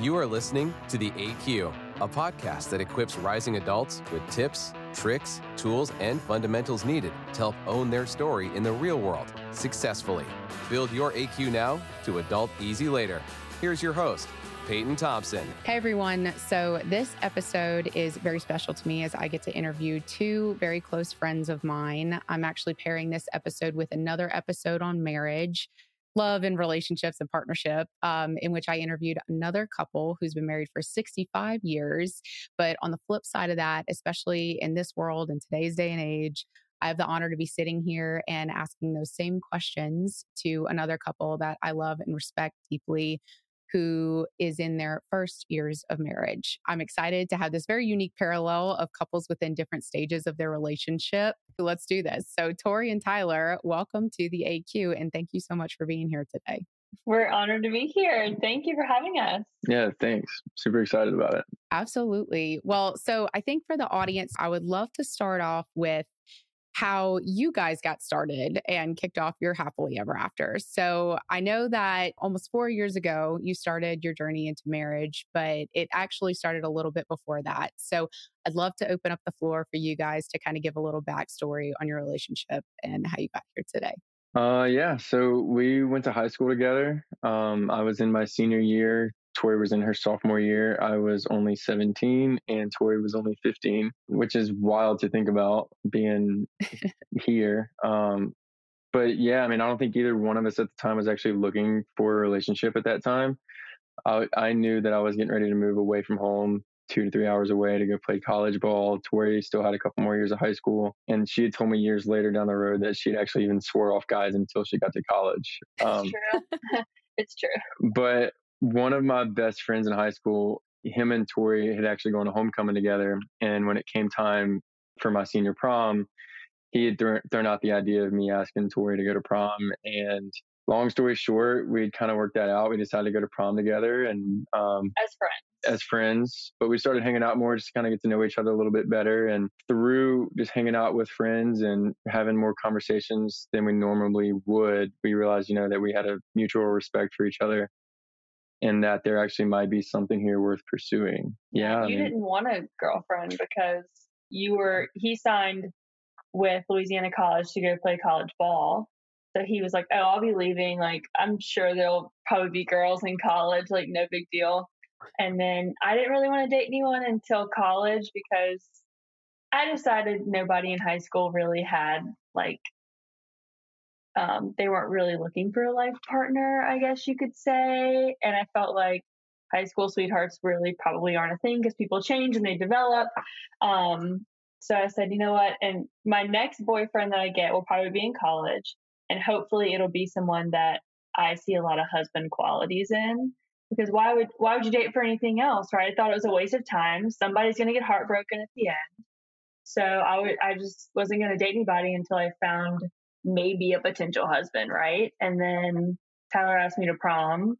You are listening to The AQ, a podcast that equips rising adults with tips, tricks, tools, and fundamentals needed to help own their story in the real world successfully. Build your AQ now to adult easy later. Here's your host, Peyton Thompson. Hey everyone. So, this episode is very special to me as I get to interview two very close friends of mine. I'm actually pairing this episode with another episode on marriage, love, and relationships and partnership, um, in which I interviewed another couple who's been married for 65 years. But on the flip side of that, especially in this world, in today's day and age, I have the honor to be sitting here and asking those same questions to another couple that I love and respect deeply who is in their first years of marriage. I'm excited to have this very unique parallel of couples within different stages of their relationship. Let's do this. So, Tori and Tyler, welcome to the AQ and thank you so much for being here today. We're honored to be here. Thank you for having us. Yeah, thanks. Super excited about it. Absolutely. Well, so I think for the audience, I would love to start off with how you guys got started and kicked off your happily ever after. So I know that almost four years ago, you started your journey into marriage, but it actually started a little bit before that. So I'd love to open up the floor for you guys to kind of give a little backstory on your relationship and how you got here today. Uh, yeah. So we went to high school together. Um, I was in my senior year. Tori was in her sophomore year. I was only 17 and Tori was only 15, which is wild to think about being here. Um, but yeah, I mean, I don't think either one of us at the time was actually looking for a relationship at that time. I, I knew that I was getting ready to move away from home two to three hours away to go play college ball. Tori still had a couple more years of high school. And she had told me years later down the road that she'd actually even swore off guys until she got to college. Um, it's true. it's true. But one of my best friends in high school, him and Tori had actually gone to homecoming together. And when it came time for my senior prom, he had th- thrown out the idea of me asking Tori to go to prom. And long story short, we kind of worked that out. We decided to go to prom together and um, as friends. As friends, but we started hanging out more, just to kind of get to know each other a little bit better. And through just hanging out with friends and having more conversations than we normally would, we realized, you know, that we had a mutual respect for each other and that there actually might be something here worth pursuing. Yeah. You I mean, didn't want a girlfriend because you were, he signed with Louisiana College to go play college ball. So he was like, Oh, I'll be leaving. Like, I'm sure there'll probably be girls in college, like, no big deal. And then I didn't really want to date anyone until college because I decided nobody in high school really had like um, they weren't really looking for a life partner, I guess you could say. And I felt like high school sweethearts really probably aren't a thing because people change and they develop. Um, so I said, you know what? And my next boyfriend that I get will probably be in college, and hopefully it'll be someone that I see a lot of husband qualities in. Because why would why would you date for anything else, right? I thought it was a waste of time. Somebody's gonna get heartbroken at the end. So I would I just wasn't gonna date anybody until I found maybe a potential husband, right? And then Tyler asked me to prom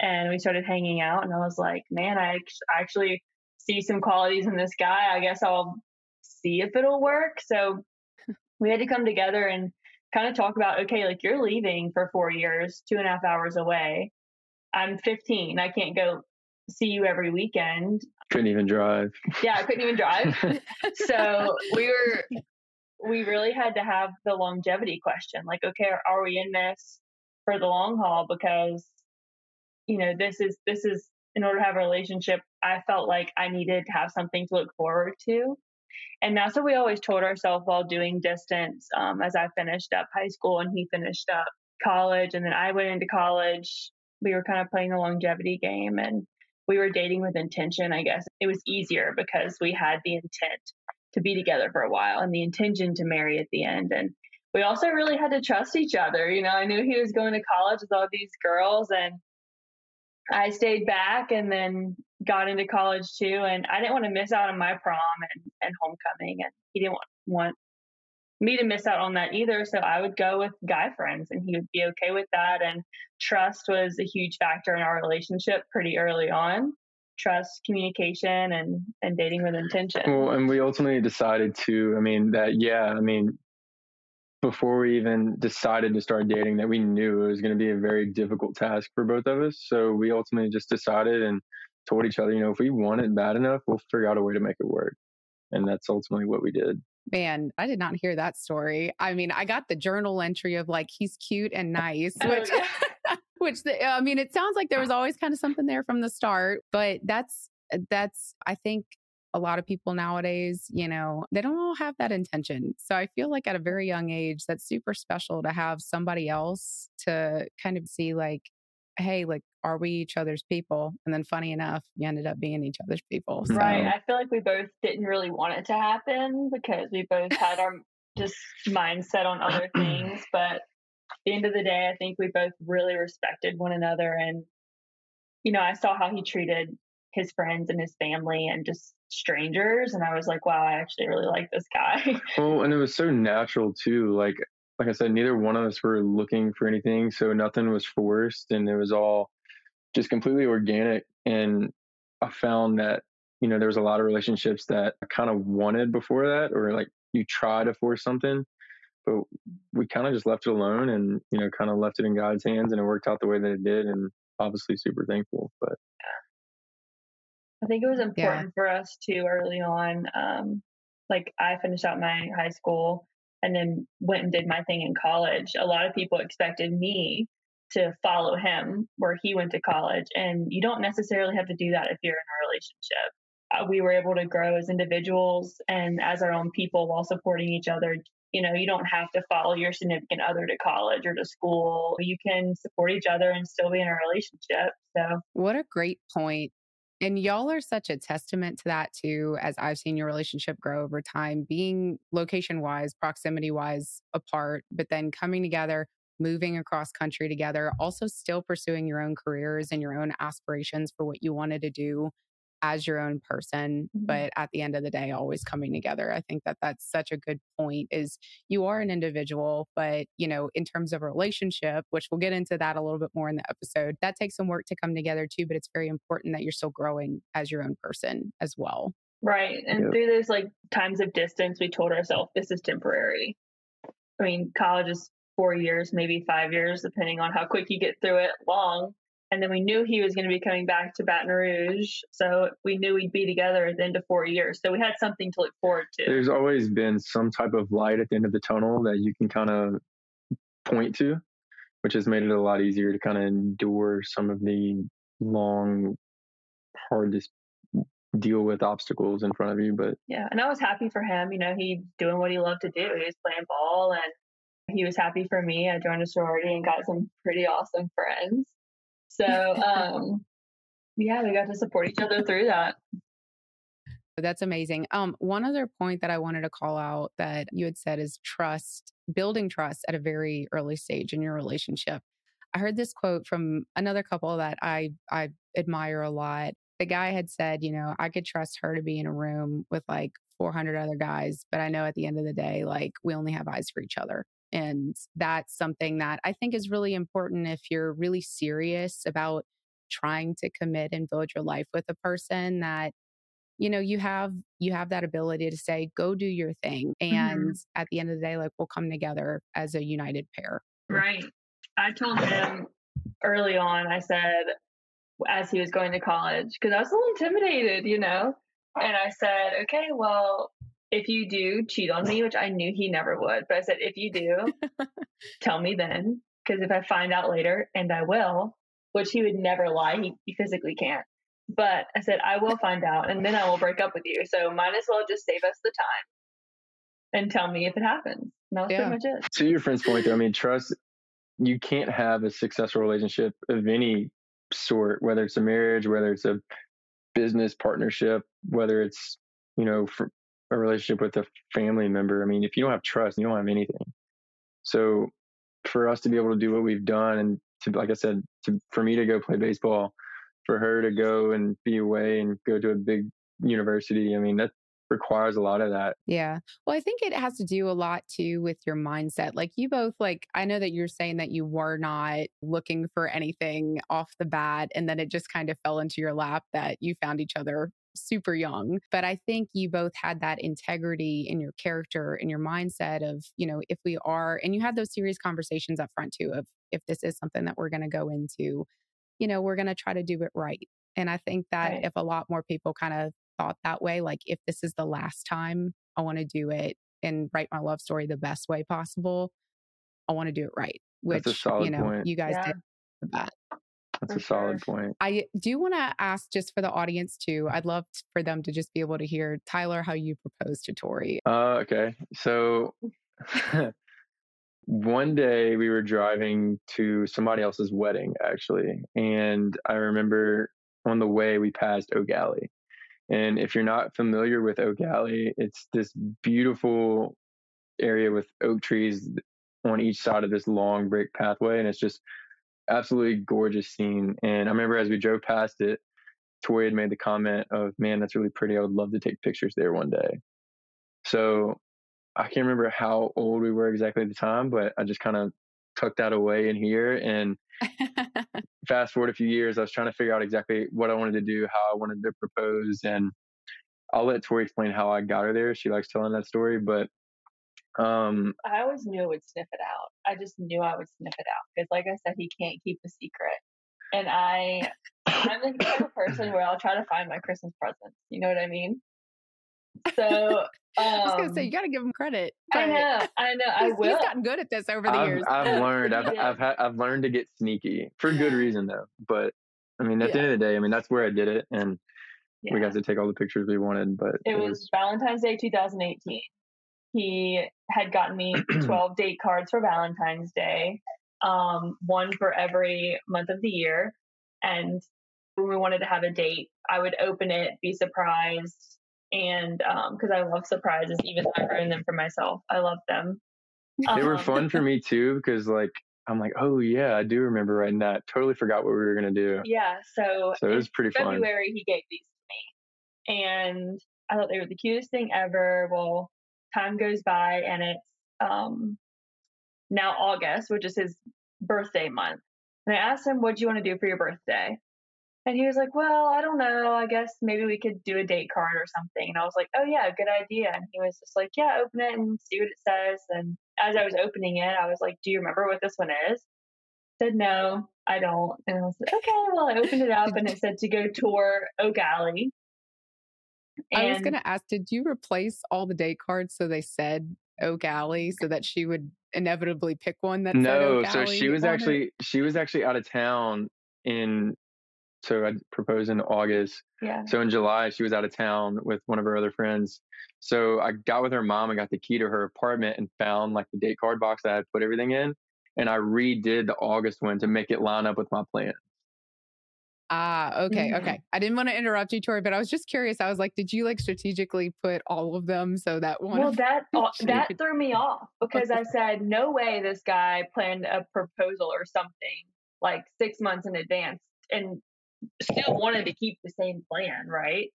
and we started hanging out and I was like, man, I actually see some qualities in this guy. I guess I'll see if it'll work. So we had to come together and kind of talk about, okay, like you're leaving for four years, two and a half hours away. I'm 15. I can't go see you every weekend. Couldn't even drive. Yeah, I couldn't even drive. so we were we really had to have the longevity question like okay are we in this for the long haul? Because you know this is this is in order to have a relationship i felt like i needed to have something to look forward to. And that's what we always told ourselves while doing distance um, as i finished up high school and he finished up college and then i went into college. We were kind of playing the longevity game and we were dating with intention i guess. It was easier because we had the intent to be together for a while and the intention to marry at the end. And we also really had to trust each other. You know, I knew he was going to college with all these girls and I stayed back and then got into college too. And I didn't want to miss out on my prom and, and homecoming. And he didn't want, want me to miss out on that either. So I would go with guy friends and he would be okay with that. And trust was a huge factor in our relationship pretty early on trust, communication, and and dating with intention. Well, and we ultimately decided to. I mean, that yeah. I mean, before we even decided to start dating, that we knew it was going to be a very difficult task for both of us. So we ultimately just decided and told each other, you know, if we want it bad enough, we'll figure out a way to make it work. And that's ultimately what we did. Man, I did not hear that story. I mean, I got the journal entry of like he's cute and nice, oh, which which the, I mean, it sounds like there was always kind of something there from the start, but that's uh, that's I think a lot of people nowadays, you know, they don't all have that intention. So I feel like at a very young age, that's super special to have somebody else to kind of see, like, hey, like, are we each other's people? And then funny enough, you ended up being each other's people. So. Right. I feel like we both didn't really want it to happen because we both had our just mindset on other things. But the end of the day, I think we both really respected one another. And, you know, I saw how he treated his friends and his family and just strangers and i was like wow i actually really like this guy well and it was so natural too like like i said neither one of us were looking for anything so nothing was forced and it was all just completely organic and i found that you know there was a lot of relationships that i kind of wanted before that or like you try to force something but we kind of just left it alone and you know kind of left it in god's hands and it worked out the way that it did and obviously super thankful but I think it was important yeah. for us too early on. Um, like I finished out my high school and then went and did my thing in college. A lot of people expected me to follow him where he went to college, and you don't necessarily have to do that if you're in a relationship. Uh, we were able to grow as individuals and as our own people while supporting each other. You know, you don't have to follow your significant other to college or to school. You can support each other and still be in a relationship. So, what a great point and y'all are such a testament to that too, as I've seen your relationship grow over time, being location wise, proximity wise apart, but then coming together, moving across country together, also still pursuing your own careers and your own aspirations for what you wanted to do as your own person mm-hmm. but at the end of the day always coming together i think that that's such a good point is you are an individual but you know in terms of a relationship which we'll get into that a little bit more in the episode that takes some work to come together too but it's very important that you're still growing as your own person as well right and yeah. through those like times of distance we told ourselves this is temporary i mean college is four years maybe five years depending on how quick you get through it long and then we knew he was going to be coming back to Baton Rouge. So we knew we'd be together at the end of four years. So we had something to look forward to. There's always been some type of light at the end of the tunnel that you can kind of point to, which has made it a lot easier to kind of endure some of the long, hard to deal with obstacles in front of you. But yeah, and I was happy for him. You know, he doing what he loved to do. He was playing ball and he was happy for me. I joined a sorority and got some pretty awesome friends. So, um, yeah, we got to support each other through that. That's amazing. Um, one other point that I wanted to call out that you had said is trust, building trust at a very early stage in your relationship. I heard this quote from another couple that I I admire a lot. The guy had said, you know, I could trust her to be in a room with like 400 other guys, but I know at the end of the day, like we only have eyes for each other. And that's something that I think is really important if you're really serious about trying to commit and build your life with a person that you know you have you have that ability to say go do your thing and mm-hmm. at the end of the day like we'll come together as a united pair right i told him early on i said as he was going to college because i was a little intimidated you know and i said okay well if you do cheat on me, which I knew he never would, but I said, if you do, tell me then. Because if I find out later, and I will, which he would never lie, he, he physically can't. But I said, I will find out, and then I will break up with you. So might as well just save us the time and tell me if it happens. And that was yeah. pretty much it. To your friend's point, though, I mean, trust, you can't have a successful relationship of any sort, whether it's a marriage, whether it's a business partnership, whether it's, you know, for, a relationship with a family member. I mean, if you don't have trust, you don't have anything. So for us to be able to do what we've done and to, like I said, to, for me to go play baseball, for her to go and be away and go to a big university, I mean, that requires a lot of that. Yeah. Well, I think it has to do a lot too with your mindset. Like you both like I know that you're saying that you were not looking for anything off the bat and then it just kind of fell into your lap that you found each other super young. But I think you both had that integrity in your character, in your mindset of, you know, if we are, and you had those serious conversations up front too of if this is something that we're going to go into, you know, we're going to try to do it right. And I think that Right. if a lot more people kind of thought that way, like if this is the last time I want to do it and write my love story the best way possible, I want to do it right. Which That's a solid you know, point. you guys Yeah. did that. That's a solid sure. point. I do want to ask just for the audience too. I'd love for them to just be able to hear Tyler how you proposed to Tori. Uh, okay. So one day we were driving to somebody else's wedding, actually. And I remember on the way we passed Oak Alley. And if you're not familiar with Oak Alley, it's this beautiful area with oak trees on each side of this long brick pathway. And it's just absolutely gorgeous scene. And I remember as we drove past it, Tori had made the comment of, man, that's really pretty. I would love to take pictures there one day. So I can't remember how old we were exactly at the time, but I just kind of tucked that away in here. And fast forward a few years, I was trying to figure out exactly what I wanted to do, how I wanted to propose. And I'll let Tori explain how I got her there. She likes telling that story, but um, I always knew I would sniff it out. I just knew I would sniff it out because, like I said, he can't keep a secret. And I, I'm the type of person where I'll try to find my Christmas presents. You know what I mean? So, um, I was gonna say you got to give him credit. I know, I know, I he's- will. He's gotten good at this over the I've, years. I've learned, I've, Yeah. I've had, I've learned to get sneaky for good reason though. But I mean, at the end of the day, I mean, that's where I did it. And we got to take all the pictures we wanted, but It was Valentine's Day 2018. He had gotten me 12 date cards for Valentine's Day, um, one for every month of the year. And when we wanted to have a date, I would open it, be surprised. And because I love surprises, even though I've written them for myself, I love them. they were Um, fun for me too because like I'm like, oh yeah, I do remember writing that. Totally forgot what we were gonna do. Yeah. So, So it was pretty fun. February, he gave these to me. And I thought they were the cutest thing ever. Well, time goes by and it's um, now August, which is his birthday month. And I asked him, What do you want to do for your birthday? And he was like, Well, I don't know. I guess maybe we could do a date card or something. And I was like, Oh, yeah, good idea. And he was just like, Yeah, open it and see what it says. And as I was opening it, I was like, Do you remember what this one is? said no, I don't. And I was like, okay, well, I opened it up and it said to go tour Oak Alley. I was gonna ask, did you replace all the date cards so they said Oak Alley so that she would inevitably pick one that said No, so she was on it? actually she was actually out of town in. So I proposed in August. yeah. So in July, she was out of town with one of her other friends. So I got with her mom and got the key to her apartment and found like the date card box that I had put everything in. And I redid the August one to make it line up with my plan. Ah, okay, Mhm. okay. I didn't want to interrupt you, Tori, but I was just curious. I was like, did you like strategically put all of them so that one? Well, that uh, that threw me off because I said, no way this guy planned a proposal or something like six months in advance and still wanted to keep the same plan, right?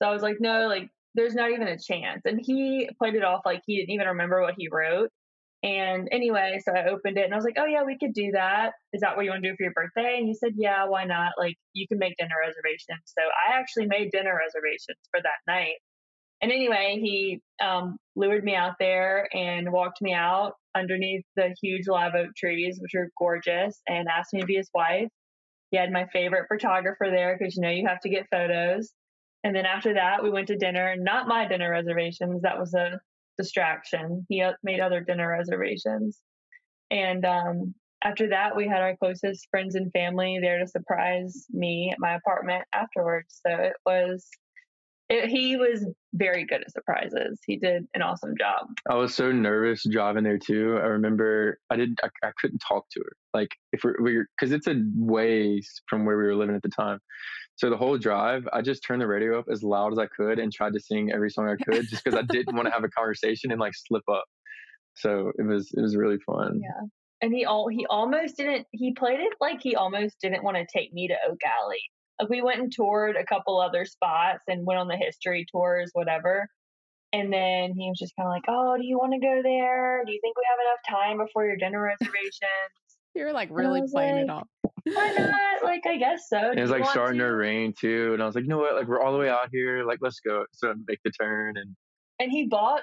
So I was like, no, like there's not even a chance. And he played it off like he didn't even remember what he wrote. And anyway, so I opened it and I was like, oh, yeah, we could do that. Is that what you want to do for your birthday? And he said, yeah, why not? Like, you can make dinner reservations. So I actually made dinner reservations for that night. And anyway, he um, lured me out there and walked me out underneath the huge live oak trees, which are gorgeous, and asked me to be his wife. He had my favorite photographer there because you know you have to get photos. And then after that, we went to dinner. Not my dinner reservations. That was a distraction. He uh, made other dinner reservations. And um, after that, we had our closest friends and family there to surprise me at my apartment afterwards. So it was, it, he was very good at surprises. He did an awesome job. I was so nervous driving there too. I remember I didn't, I, I couldn't talk to her. Like if we're, we're, cause it's a ways from where we were living at the time. So the whole drive, I just turned the radio up as loud as I could and tried to sing every song I could just because I didn't want to have a conversation and like slip up. So it was, it was really fun. Yeah. And he all he almost didn't he played it like he almost didn't want to take me to Oak Alley. Like we went and toured a couple other spots and went on the history tours, whatever. And then he was just kind of like, "Oh, do you want to go there? Do you think we have enough time before your dinner reservations? You're like really was playing it like, off. Why not? Like, I guess so. It was like starting to to?" rain too. And I was like, you know what? Like we're all the way out here. Like, let's go. So I make the turn and and he bought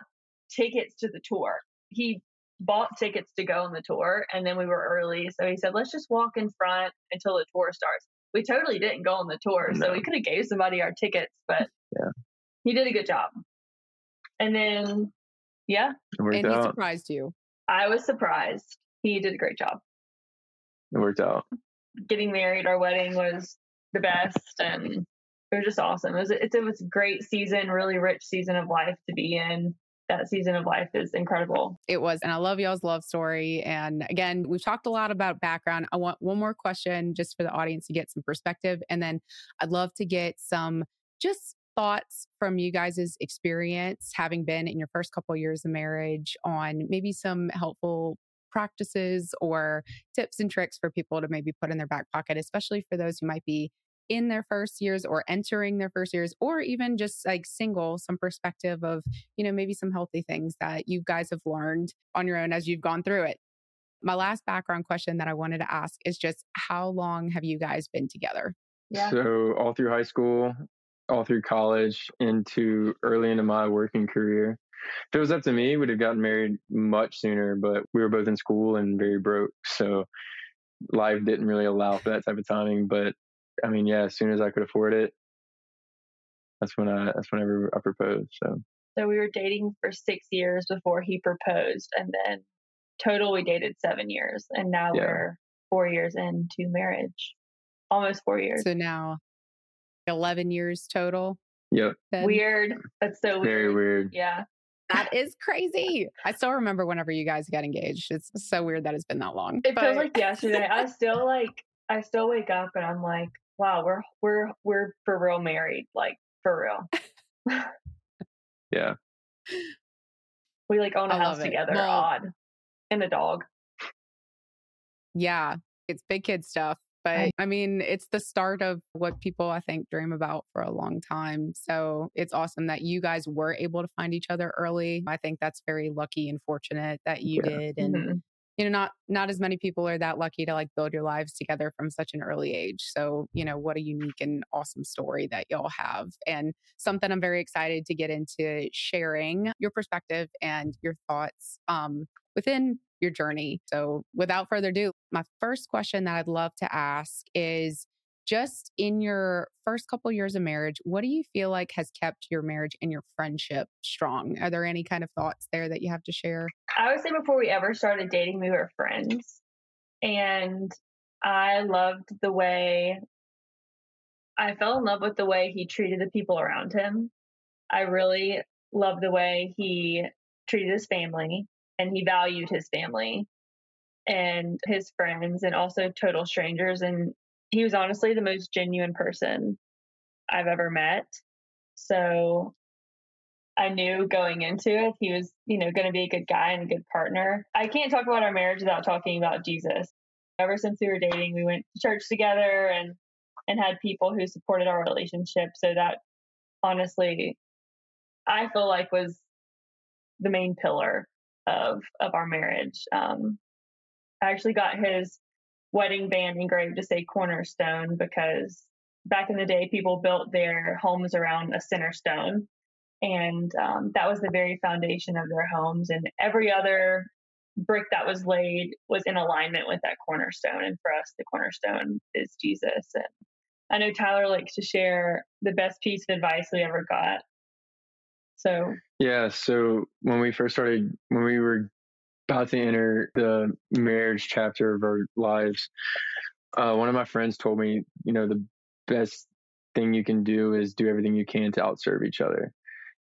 tickets to the tour. He bought tickets to go on the tour, and then we were early, so he said, "Let's just walk in front until the tour starts." We totally didn't go on the tour, No. so we could have gave somebody our tickets, but Yeah. he did a good job. And then, yeah, It worked and he surprised you. I was surprised. He did a great job. It worked out. Getting married, our wedding was the best, and it was just awesome. It was it's, it was a great season, really rich season of life to be in. That season of life is incredible. It was. And I love y'all's love story. And again, we've talked a lot about background. I want one more question just for the audience to get some perspective. And then I'd love to get some just thoughts from you guys' experience having been in your first couple of years of marriage on maybe some helpful practices or tips and tricks for people to maybe put in their back pocket, especially for those who might be in their first years or entering their first years or even just like single some perspective of you know maybe some healthy things that you guys have learned on your own as you've gone through it my last background question that i wanted to ask is just how long have you guys been together Yeah. So all through high school, all through college, into early into my working career. If it was up to me, we'd have gotten married much sooner, but we were both in school and very broke. So life didn't really allow for that type of timing. But I mean, yeah, as soon as I could afford it, that's when I that's whenever I proposed. So So we were dating for six years before he proposed, and then total we dated seven years, and now Yeah. we're four years into marriage, almost four years. so now 11 years total yep, then? Weird. That's so very weird. Yeah. that is crazy i still remember whenever you guys got engaged it's so weird that it's been that long It feels like yesterday. I still like I still wake up and I'm like, wow, we're we're we're for real married, like for real. Yeah, We like own a I house together. Well- Odd. And a dog. Yeah, it's big kid stuff. But. I mean, it's the start of what people I think dream about for a long time. So it's awesome that you guys were able to find each other early. I think that's very lucky and fortunate that you Yeah. did. And Mhm. You know, not not as many people are that lucky to like build your lives together from such an early age. So, you know, what a unique and awesome story that y'all have. And something I'm very excited to get into sharing your perspective and your thoughts um, within your journey. So, without further ado, my first question that I'd love to ask is just in your first couple years of marriage, what do you feel like has kept your marriage and your friendship strong? Are there any kind of thoughts there that you have to share? I would say before we ever started dating, we were friends. And I loved the way I fell in love with the way he treated the people around him. I really loved the way he treated his family and he valued his family and his friends and also total strangers. And he was honestly the most genuine person I've ever met. So I knew going into it he was, you know, going to be a good guy and a good partner. I can't talk about our marriage without talking about Jesus. Ever since we were dating, we went to church together and and had people who supported our relationship. So that honestly, I feel like was the main pillar of of our marriage. Um, I actually got his wedding band engraved to say Cornerstone because back in the day, people built their homes around a center stone. And um, that was the very foundation of their homes. And every other brick that was laid was in alignment with that cornerstone. And for us the cornerstone is jesus. And i know tyler likes to share the best piece of advice we ever got. So Yeah. So when we first started, when we were about to enter the marriage chapter of our lives, uh, one of my friends told me, you know, the best thing you can do is do everything you can to outserve each other.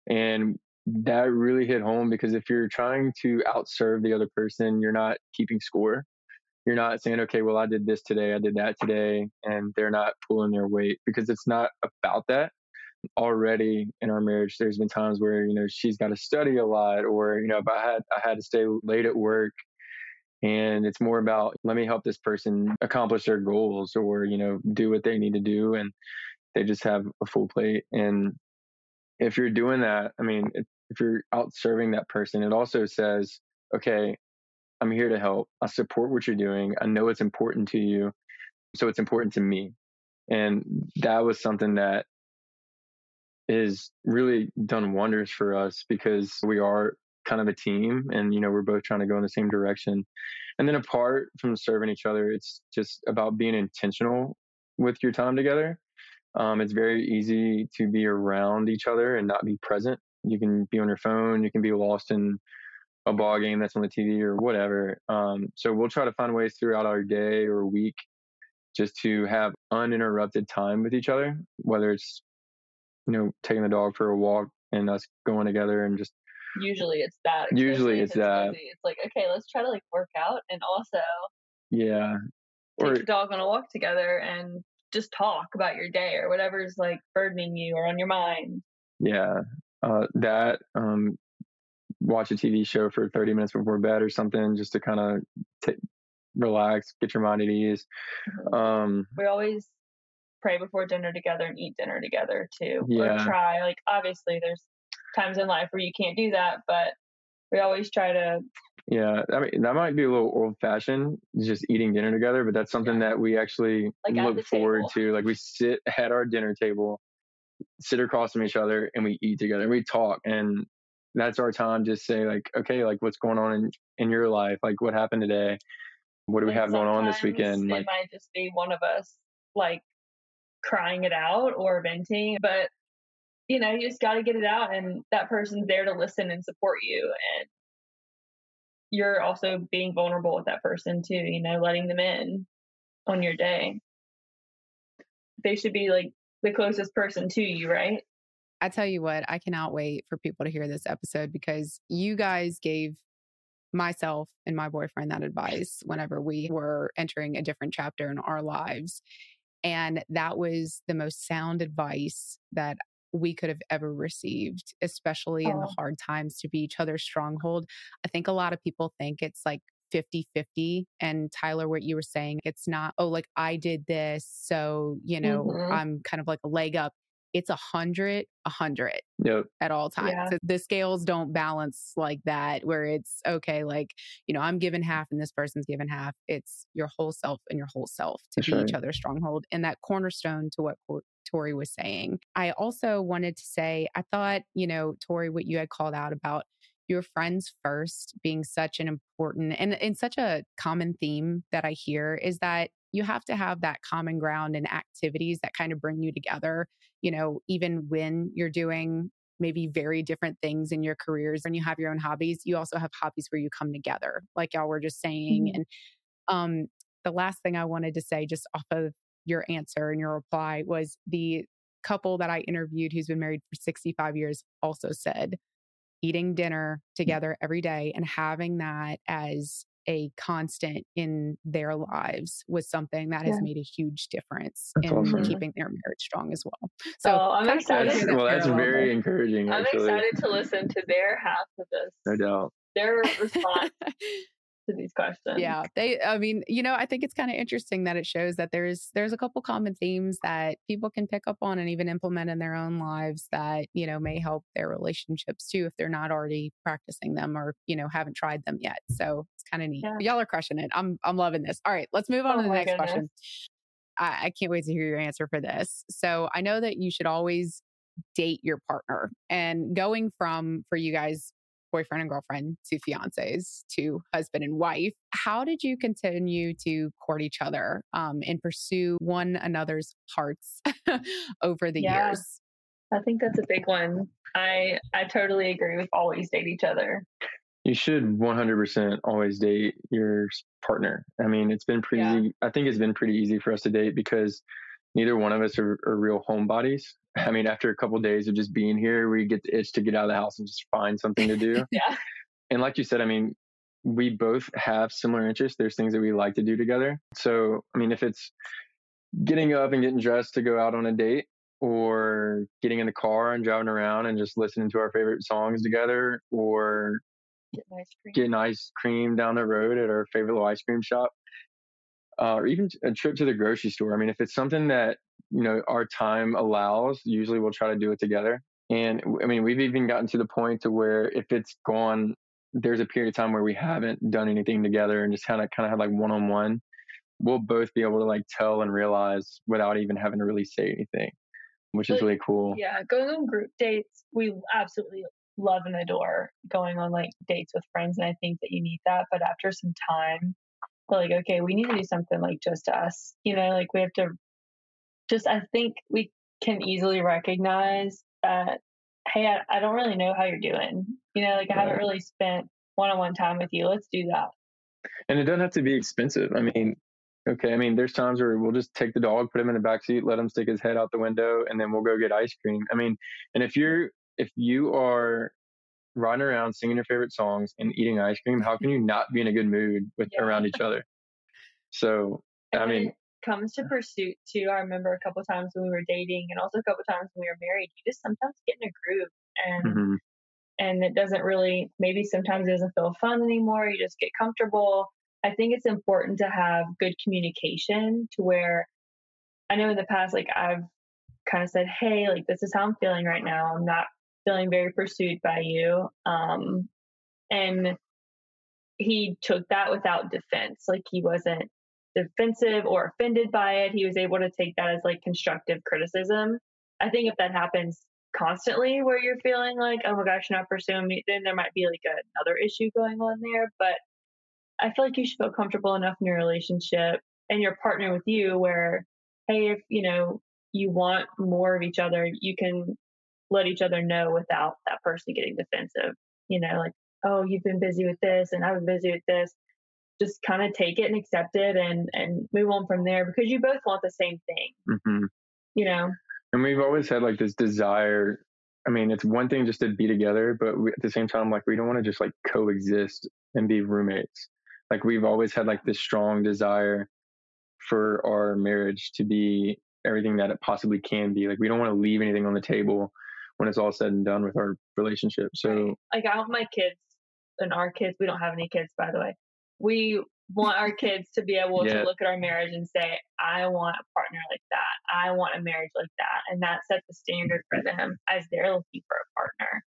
And that really hit home because if you're trying to outserve the other person, you're not keeping score. You're not saying, okay, well, I did this today, I did that today, and they're not pulling their weight because it's not about that already in our marriage there's been times where you know she's got to study a lot or you know if i had i had to stay late at work and it's more about let me help this person accomplish their goals or you know do what they need to do and they just have a full plate and if you're doing that i mean if, you're out serving that person it also says okay i'm here to help. I support what you're doing. I know it's important to you so it's important to me and that was something that is really done wonders for us because we are kind of a team and you know we're both trying to go in the same direction and then apart from serving each other it's just about being intentional with your time together. Um, it's very easy to be around each other and not be present. You can be on your phone, you can be lost in a ball game that's on the TV or whatever. Um, so we'll try to find ways throughout our day or week just to have uninterrupted time with each other, whether it's, you know, taking the dog for a walk and us going together and just usually it's that. Usually if it's that. busy. It's like, okay, let's try to like work out and also yeah. take Or the dog on a walk together and just talk about your day or whatever's like burdening you or on your mind. yeah, uh, that um, watch a TV show for 30 minutes before bed or something just to kind of t- relax, get your mind at ease. Um, We always pray before dinner together and eat dinner together too. Yeah. Or try. Like obviously there's times in life where you can't do that, but we always try to yeah, I mean that might be a little old fashioned, just eating dinner together, but that's something that we actually Like look forward table. to. Like we sit at our dinner table, sit across from each other, and we eat together. and We talk, and that's our time. Just say like, okay, like what's going on in in your life? Like what happened today? What do we And have going on this weekend? It Like might just be one of us like crying it out or venting, but you know, you just got to get it out, and that person's there to listen and support you, and you're also being vulnerable with that person too. You know, letting them in on your day. They should be like the closest person to you, right? I tell you what, I cannot wait for people to hear this episode because you guys gave myself and my boyfriend that advice whenever we were entering a different chapter in our lives. And that was the most sound advice that we could have ever received, especially in the Oh. hard times to be each other's stronghold. I think a lot of people think it's like 50 50. And Tyler, what you were saying, it's not, oh, like I did this. So, you know, Mhm. I'm kind of like a leg up. It's a hundred, a hundred yep, at all times. Yeah. So the scales don't balance like that, where it's okay, like, you know, I'm given half and this person's given half. It's your whole self and your whole self to That's be each other's stronghold. And that cornerstone to what Cor- Tori was saying. I also wanted to say, I thought, you know, Tori, what you had called out about your friends first being such an important and, and such a common theme that I hear is that you have to have that common ground and activities that kind of bring you together, you know, even when you're doing maybe very different things in your careers and you have your own hobbies, you also have hobbies where you come together, like y'all were just saying. Mhm. And um, the last thing I wanted to say, just off of your answer and your reply, was the couple that I interviewed who's been married for 65 years also said eating dinner together every day and having that as a constant in their lives was something that has Yeah. made a huge difference That's in awesome. keeping their marriage strong as well. So Oh, I'm kinda cool to excited. hear that's, that well, that's parallel very there. encouraging. I'm actually, excited to listen to their half of this, no doubt. their response to these questions. yeah they i mean you know i think it's kind of interesting that it shows that there's there's a couple common themes that people can pick up on and even implement in their own lives that you know may help their relationships too if they're not already practicing them or you know haven't tried them yet so it's kind of neat Yeah. y'all are crushing it i'm i'm loving this all right let's move on Oh to the next question. I, I can't wait to hear your answer for this so i know that you should always date your partner and going from for you guys boyfriend and girlfriend to fiancés to husband and wife how did you continue to court each other um, and pursue one another's hearts over the Yeah. years I think that's a big one. I I totally agree with always date each other. You should 100% always date your partner. I mean, it's been pretty, Yeah. I think it's been pretty easy for us to date because neither one of us are, are real homebodies. I mean, after a couple days of just being here, we get the itch to get out of the house and just find something to do. Yeah. and like you said, I mean, we both have similar interests. There's things that we like to do together. So, I mean, if it's getting up and getting dressed to go out on a date or getting in the car and driving around and just listening to our favorite songs together or Get ice cream. getting ice cream down the road at our favorite little ice cream shop, uh, or even a trip to the grocery store. I mean, if it's something that you know our time allows, usually we'll try to do it together. And I mean, we've even gotten to the point to where if it's gone, there's a period of time where we haven't done anything together and just kind of kind of had like one on one. We'll both be able to like tell and realize without even having to really say anything, which is really cool. Yeah, going on group dates, we absolutely love and adore going on like dates with friends, and I think that you need that. But after some time, we're like, okay, we need to do something like just us. You know, like we have to just I think we can easily recognize that, hey, I, I don't really know how you're doing. You know, like I haven't really spent one on one time with you. Let's do that. And it doesn't have to be expensive. I mean, okay, I mean, there's times where we'll just take the dog, put him in the back seat, let him stick his head out the window, and then we'll go get ice cream. I mean, and if you're if you are riding around singing your favorite songs and eating ice cream, how can you not be in a good mood with yeah. around each other? So I mean, comes to pursuit too, I remember a couple times when we were dating and also a couple times when we were married, you just sometimes get in a groove and mm-hmm. and it doesn't really maybe sometimes it doesn't feel fun anymore. You just get comfortable. I think it's important to have good communication to where I know in the past like I've kind of said, Hey, like this is how I'm feeling right now. I'm not feeling very pursued by you. Um and he took that without defense. Like he wasn't defensive or offended by it. He was able to take that as like constructive criticism. I think if that happens constantly where you're feeling like, oh my gosh, you're not pursuing me, then there might be like another issue going on there. But I feel like you should feel comfortable enough in your relationship and your partner with you where, hey, if you know you want more of each other, you can let each other know without that person getting defensive. You know, like, oh, you've been busy with this and I've been busy with this just kind of take it and accept it and and move on from there because you both want the same thing. Mm-hmm. you know? And we've always had like this desire i mean it's one thing just to be together but we, at the same time like we don't want to just like coexist and be roommates. Like we've always had like this strong desire for our marriage to be everything that it possibly can be. Like we don't want to leave anything on the table when it's all said and done with our relationship. So like i want my kids and our kids we don't have any kids by the way we want our kids to be able yeah. to look at our marriage and say, I want a partner like that. I want a marriage like that. And that sets the standard for them as they're looking for a partner.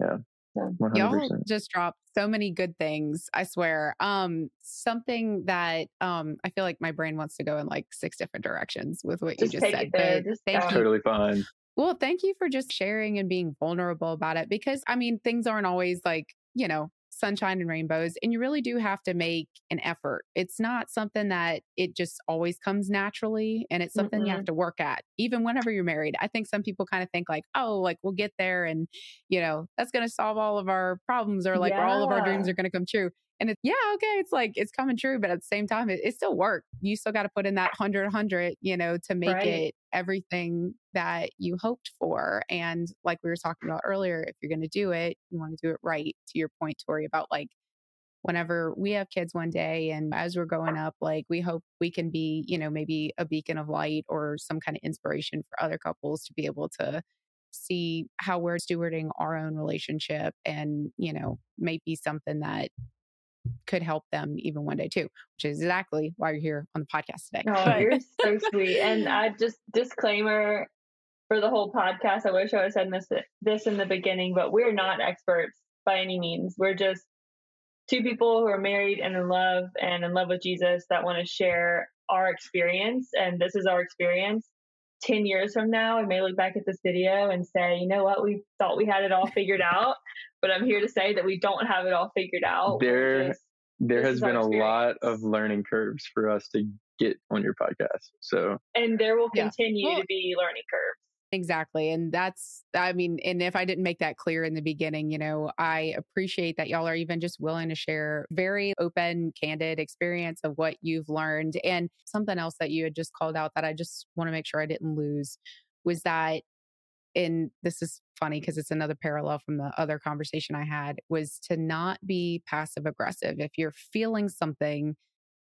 Yeah. So. Y'all just dropped so many good things. I swear. Um, something that um I feel like my brain wants to go in like six different directions with what just you just said. But just thank you. Totally fine. Well, thank you for just sharing and being vulnerable about it because I mean things aren't always like, you know, sunshine and rainbows. And you really do have to make an effort. It's not something that it just always comes naturally. And it's something mm-hmm. you have to work at, even whenever you're married. I think some people kind of think like, oh, like we'll get there and, you know, that's going to solve all of our problems or like yeah. all of our dreams are going to come true. And it's, yeah, okay, it's like, it's coming true. But at the same time, it, it still work. You still got to put in that 100, 100, you know, to make right. it everything that you hoped for. And like we were talking about earlier, if you're going to do it, you want to do it right. To your point, Tori, about like, whenever we have kids one day and as we're growing up like we hope we can be you know maybe a beacon of light or some kind of inspiration for other couples to be able to see how we're stewarding our own relationship and you know maybe something that could help them even one day too, which is exactly why you're here on the podcast today. Oh, you're so sweet. And I just disclaimer for the whole podcast. I wish I had said this this in the beginning, but we're not experts by any means. We're just two people who are married and in love and in love with Jesus that want to share our experience. And this is our experience. 10 years from now, I may look back at this video and say, you know what, we thought we had it all figured out, but I'm here to say that we don't have it all figured out. There, just, there has been a lot of learning curves for us to get on your podcast. So, and there will continue yeah. well, to be learning curves. Exactly. And that's, I mean, and if I didn't make that clear in the beginning, you know, I appreciate that y'all are even just willing to share very open, candid experience of what you've learned. And something else that you had just called out that I just want to make sure I didn't lose was that, and this is funny because it's another parallel from the other conversation I had, was to not be passive aggressive. If you're feeling something,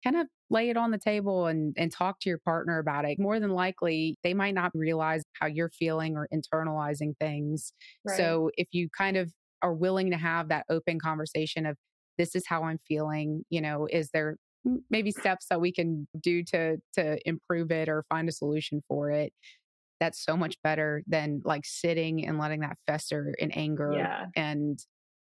kind of lay it on the table and, and talk to your partner about it. More than likely, they might not realize how you're feeling or internalizing things. Right. So if you kind of are willing to have that open conversation of, this is how I'm feeling, you know, is there maybe steps that we can do to to improve it or find a solution for it that's so much better than like sitting and letting that fester in anger yeah. and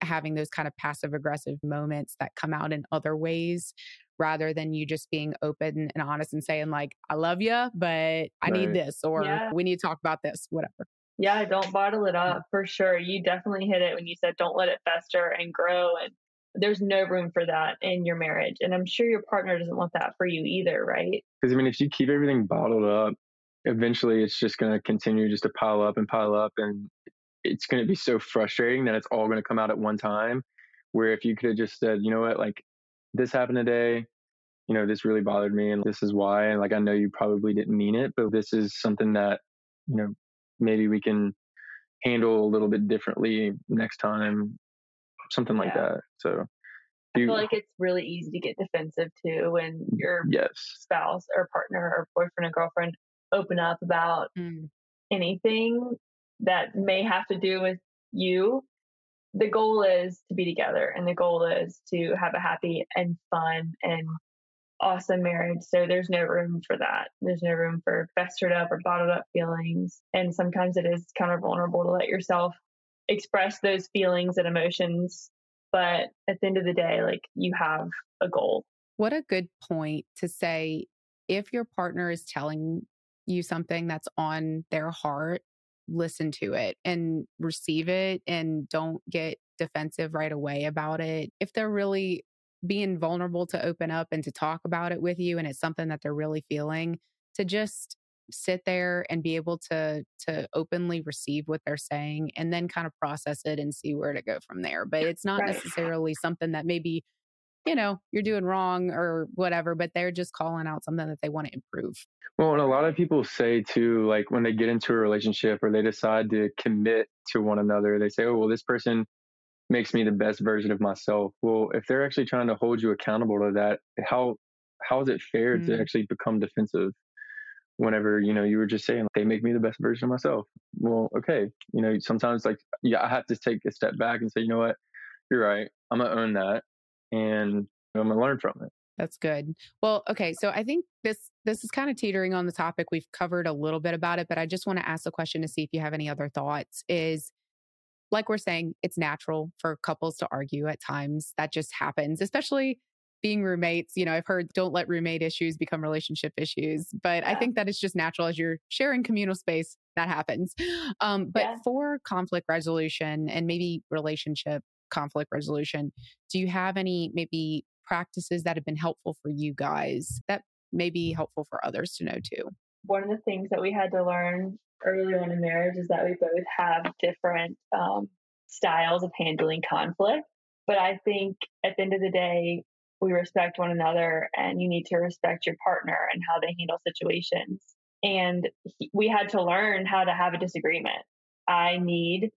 having those kind of passive aggressive moments that come out in other ways rather than you just being open and honest and saying like i love you but i right. need this or yeah. we need to talk about this whatever yeah don't bottle it mm. up for sure you definitely hit it when you said don't let it fester and grow and there's no room for that in your marriage. And I'm sure your partner doesn't want that for you either, right? Because I mean, if you keep everything bottled up, eventually it's just going to continue just to pile up and pile up. And it's going to be so frustrating that it's all going to come out at one time. Where if you could have just said, you know what, like this happened today, you know, this really bothered me and this is why. And like, I know you probably didn't mean it, but this is something that, you know, maybe we can handle a little bit differently next time, something like yeah. that. So I feel like it's really easy to get defensive too when mm, your yes. spouse or partner or boyfriend or girlfriend open up about mm. anything that may have to do with you. The goal is to be together and the goal is to have a happy and fun and awesome marriage. So there's no room for that. There's no room for festered up or bottled up feelings. And sometimes it is kind of vulnerable to let yourself express those feelings and emotions. But at the end of the day, like you have a goal. What a good point to say if your partner is telling you something that's on their heart, listen to it and receive it and don't get defensive right away about it. If they're really being vulnerable to open up and to talk about it with you and it's something that they're really feeling to just sit there and be able to to openly receive what they're saying and then kind of process it and see where to go from there but it's not right. necessarily something that maybe you know you're doing wrong or whatever but they're just calling out something that they want to improve well and a lot of people say too like when they get into a relationship or they decide to commit to one another they say oh well this person makes me the best version of myself. Well, if they're actually trying to hold you accountable to that, how how is it fair mm. to actually become defensive whenever, you know, you were just saying they make me the best version of myself? Well, okay. You know, sometimes like yeah, I have to take a step back and say, you know what, you're right. I'm gonna own that and I'm gonna learn from it. That's good. Well, okay, so I think this this is kind of teetering on the topic. We've covered a little bit about it, but I just want to ask a question to see if you have any other thoughts. Is like we're saying, it's natural for couples to argue at times. That just happens, especially being roommates. You know, I've heard don't let roommate issues become relationship issues, but yeah. I think that it's just natural as you're sharing communal space that happens. Um, but yeah. for conflict resolution and maybe relationship conflict resolution, do you have any maybe practices that have been helpful for you guys that may be helpful for others to know too? One of the things that we had to learn early on in marriage is that we both have different um, styles of handling conflict. But I think at the end of the day, we respect one another and you need to respect your partner and how they handle situations. And he, we had to learn how to have a disagreement. I need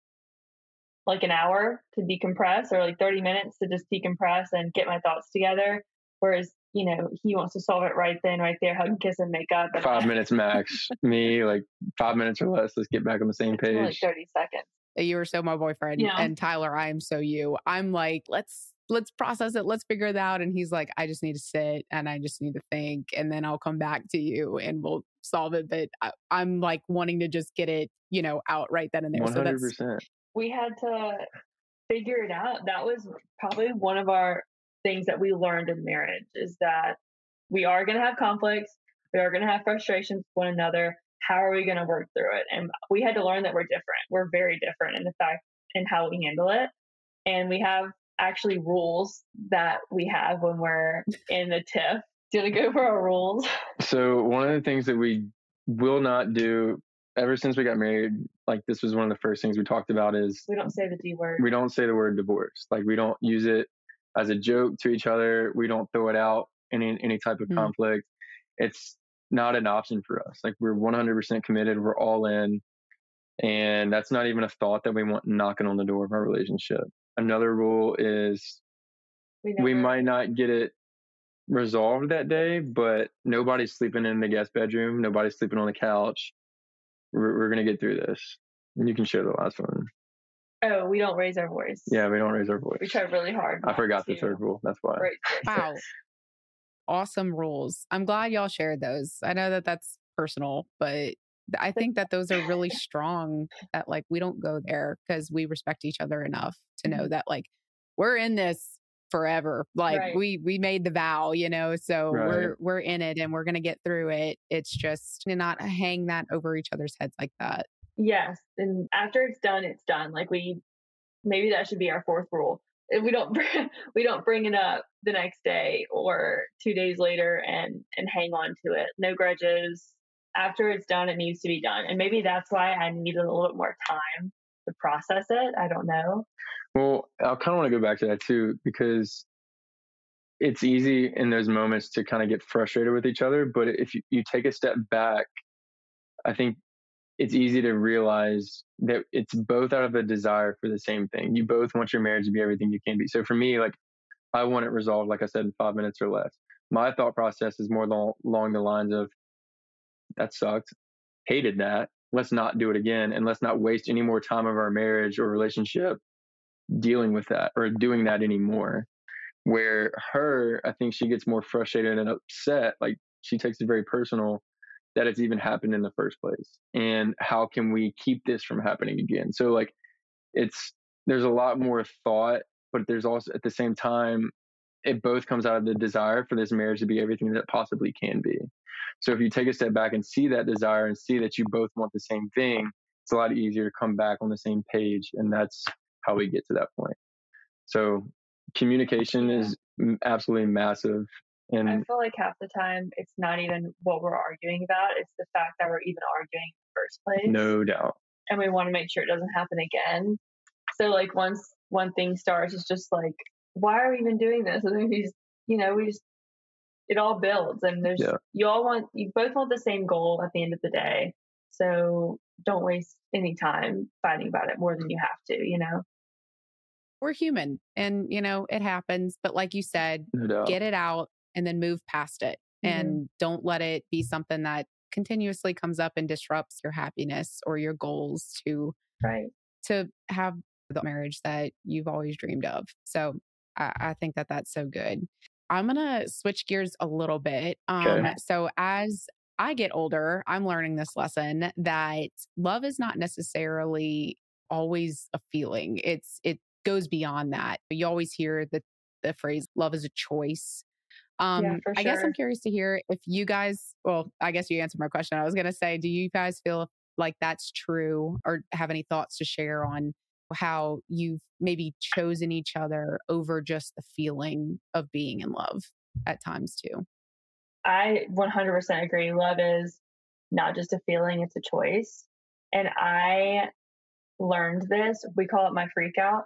like an hour to decompress or like 30 minutes to just decompress and get my thoughts together. Whereas you know, he wants to solve it right then, right there, hug and kiss and make up. And five minutes max. Me, like five minutes or less. Let's get back on the same page. Like 30 seconds. Uh, you are so my boyfriend. Yeah. And Tyler, I am so you. I'm like, let's let's process it. Let's figure it out. And he's like, I just need to sit and I just need to think. And then I'll come back to you and we'll solve it. But I, am like wanting to just get it, you know, out right then and there. 100%. So we had to figure it out. That was probably one of our things that we learned in marriage is that we are going to have conflicts, we are going to have frustrations with one another. How are we going to work through it? And we had to learn that we're different. We're very different in the fact in how we handle it. And we have actually rules that we have when we're in the tiff. Do you want to go over our rules? So, one of the things that we will not do ever since we got married, like this was one of the first things we talked about is we don't say the D word. We don't say the word divorce. Like we don't use it as a joke to each other. We don't throw it out in any, any type of mm. conflict. It's not an option for us. Like we're 100% committed. We're all in. And that's not even a thought that we want knocking on the door of our relationship. Another rule is we, we might not get it resolved that day, but nobody's sleeping in the guest bedroom. Nobody's sleeping on the couch. We're, we're going to get through this. And you can share the last one. Oh, we don't raise our voice. Yeah, we don't raise our voice. We try really hard. I forgot the third rule. That's why. Wow. awesome rules. I'm glad y'all shared those. I know that that's personal, but I think that those are really strong that like we don't go there because we respect each other enough to know mm-hmm. that like we're in this forever. Like right. we we made the vow, you know, so right. we're we're in it and we're going to get through it. It's just to not hang that over each other's heads like that. Yes. And after it's done, it's done. Like we, maybe that should be our fourth rule If we don't we don't bring it up the next day or two days later and and hang on to it. No grudges. After it's done, it needs to be done, and maybe that's why I needed a little bit more time to process it. I don't know. Well, I kind of want to go back to that too because it's easy in those moments to kind of get frustrated with each other. But if you, you take a step back, I think it's easy to realize that it's both out of a desire for the same thing. You both want your marriage to be everything you can be. So for me, like I want it resolved, like I said, in five minutes or less. My thought process is more along the lines of that sucked, hated that. Let's not do it again. And let's not waste any more time of our marriage or relationship dealing with that or doing that anymore. Where her, I think she gets more frustrated and upset. Like she takes it very personal that it's even happened in the first place. And how can we keep this from happening again? So, like, it's there's a lot more thought but there's also at the same time it both comes out of the desire for this marriage to be everything that possibly can be. So if you take a step back and see that desire and see that you both want the same thing, it's a lot easier to come back on the same page. And that's how we get to that point. So communication yeah. is absolutely massive. And I feel like half the time it's not even what we're arguing about, it's the fact that we're even arguing in the first place. No doubt. And we want to make sure it doesn't happen again. So like once one thing starts, it's just like, why are we even doing this? And then we just, you know, we just, it all builds and there's, yeah. you all want, you both want the same goal at the end of the day. So don't waste any time fighting about it more than you have to, you know? We're human and, you know, it happens. But like you said, no get it out and then move past it mm-hmm. and don't let it be something that continuously comes up and disrupts your happiness or your goals to right to have the marriage that you've always dreamed of. So I, I think that that's so good. I'm going to switch gears a little bit. Um, okay. So as I get older, I'm learning this lesson that love is not necessarily always a feeling. It's, it goes beyond that. You always hear the, the phrase love is a choice. Um, yeah, sure. I guess I'm curious to hear if you guys, well, I guess you answered my question. I was going to say, do you guys feel like that's true or have any thoughts to share on how you've maybe chosen each other over just the feeling of being in love at times too. I 100% agree. Love is not just a feeling, it's a choice. And I learned this. We call it my freak out.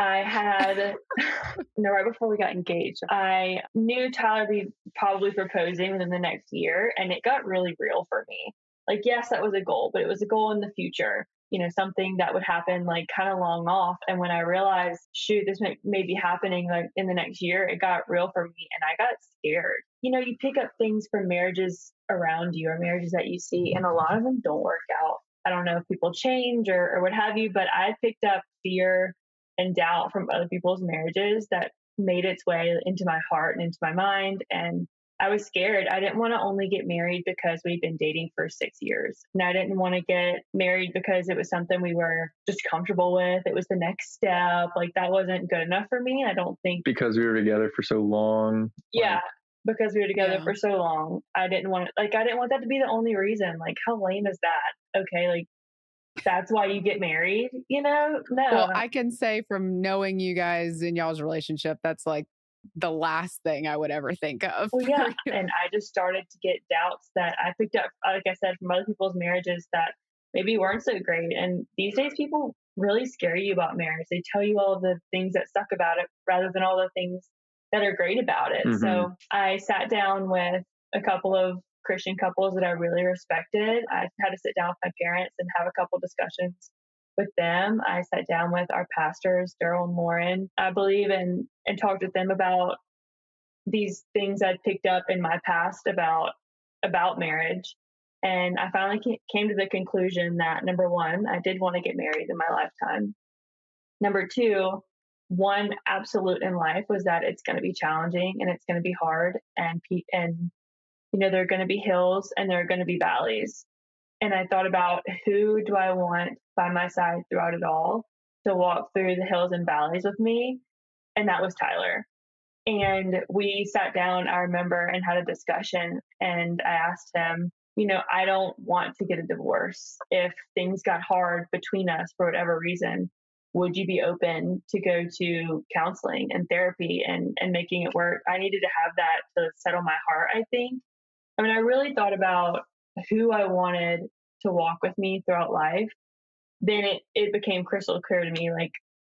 I had, no, right before we got engaged, I knew Tyler would be probably proposing within the next year, and it got really real for me. Like, yes, that was a goal, but it was a goal in the future you know, something that would happen like kind of long off. And when I realized, shoot, this may, may be happening like in the next year, it got real for me and I got scared. You know, you pick up things from marriages around you or marriages that you see, and a lot of them don't work out. I don't know if people change or, or what have you, but I picked up fear and doubt from other people's marriages that made its way into my heart and into my mind. And I was scared. I didn't want to only get married because we'd been dating for six years. And I didn't want to get married because it was something we were just comfortable with. It was the next step. Like that wasn't good enough for me. I don't think. Because we were together for so long. Yeah. Like... Because we were together yeah. for so long. I didn't want to, like, I didn't want that to be the only reason. Like, how lame is that? Okay. Like, that's why you get married, you know? No. Well, I can say from knowing you guys in y'all's relationship, that's like the last thing I would ever think of. Well, yeah. and I just started to get doubts that I picked up, like I said, from other people's marriages that maybe weren't so great. And these days, people really scare you about marriage. They tell you all the things that suck about it rather than all the things that are great about it. Mm-hmm. So I sat down with a couple of Christian couples that I really respected. I had to sit down with my parents and have a couple discussions with them. I sat down with our pastors, Daryl and Lauren, I believe, and and talked with them about these things I'd picked up in my past about about marriage. And I finally came to the conclusion that number one, I did want to get married in my lifetime. Number two, one absolute in life was that it's going to be challenging and it's going to be hard and and you know there are going to be hills and there are going to be valleys and I thought about who do I want by my side throughout it all to walk through the hills and valleys with me. And that was Tyler. And we sat down, I remember, and had a discussion. And I asked him, you know, I don't want to get a divorce. If things got hard between us for whatever reason, would you be open to go to counseling and therapy and and making it work i needed to have that to settle my heart i think i mean i really thought about who i wanted to walk with me throughout life then it, it became crystal clear to me like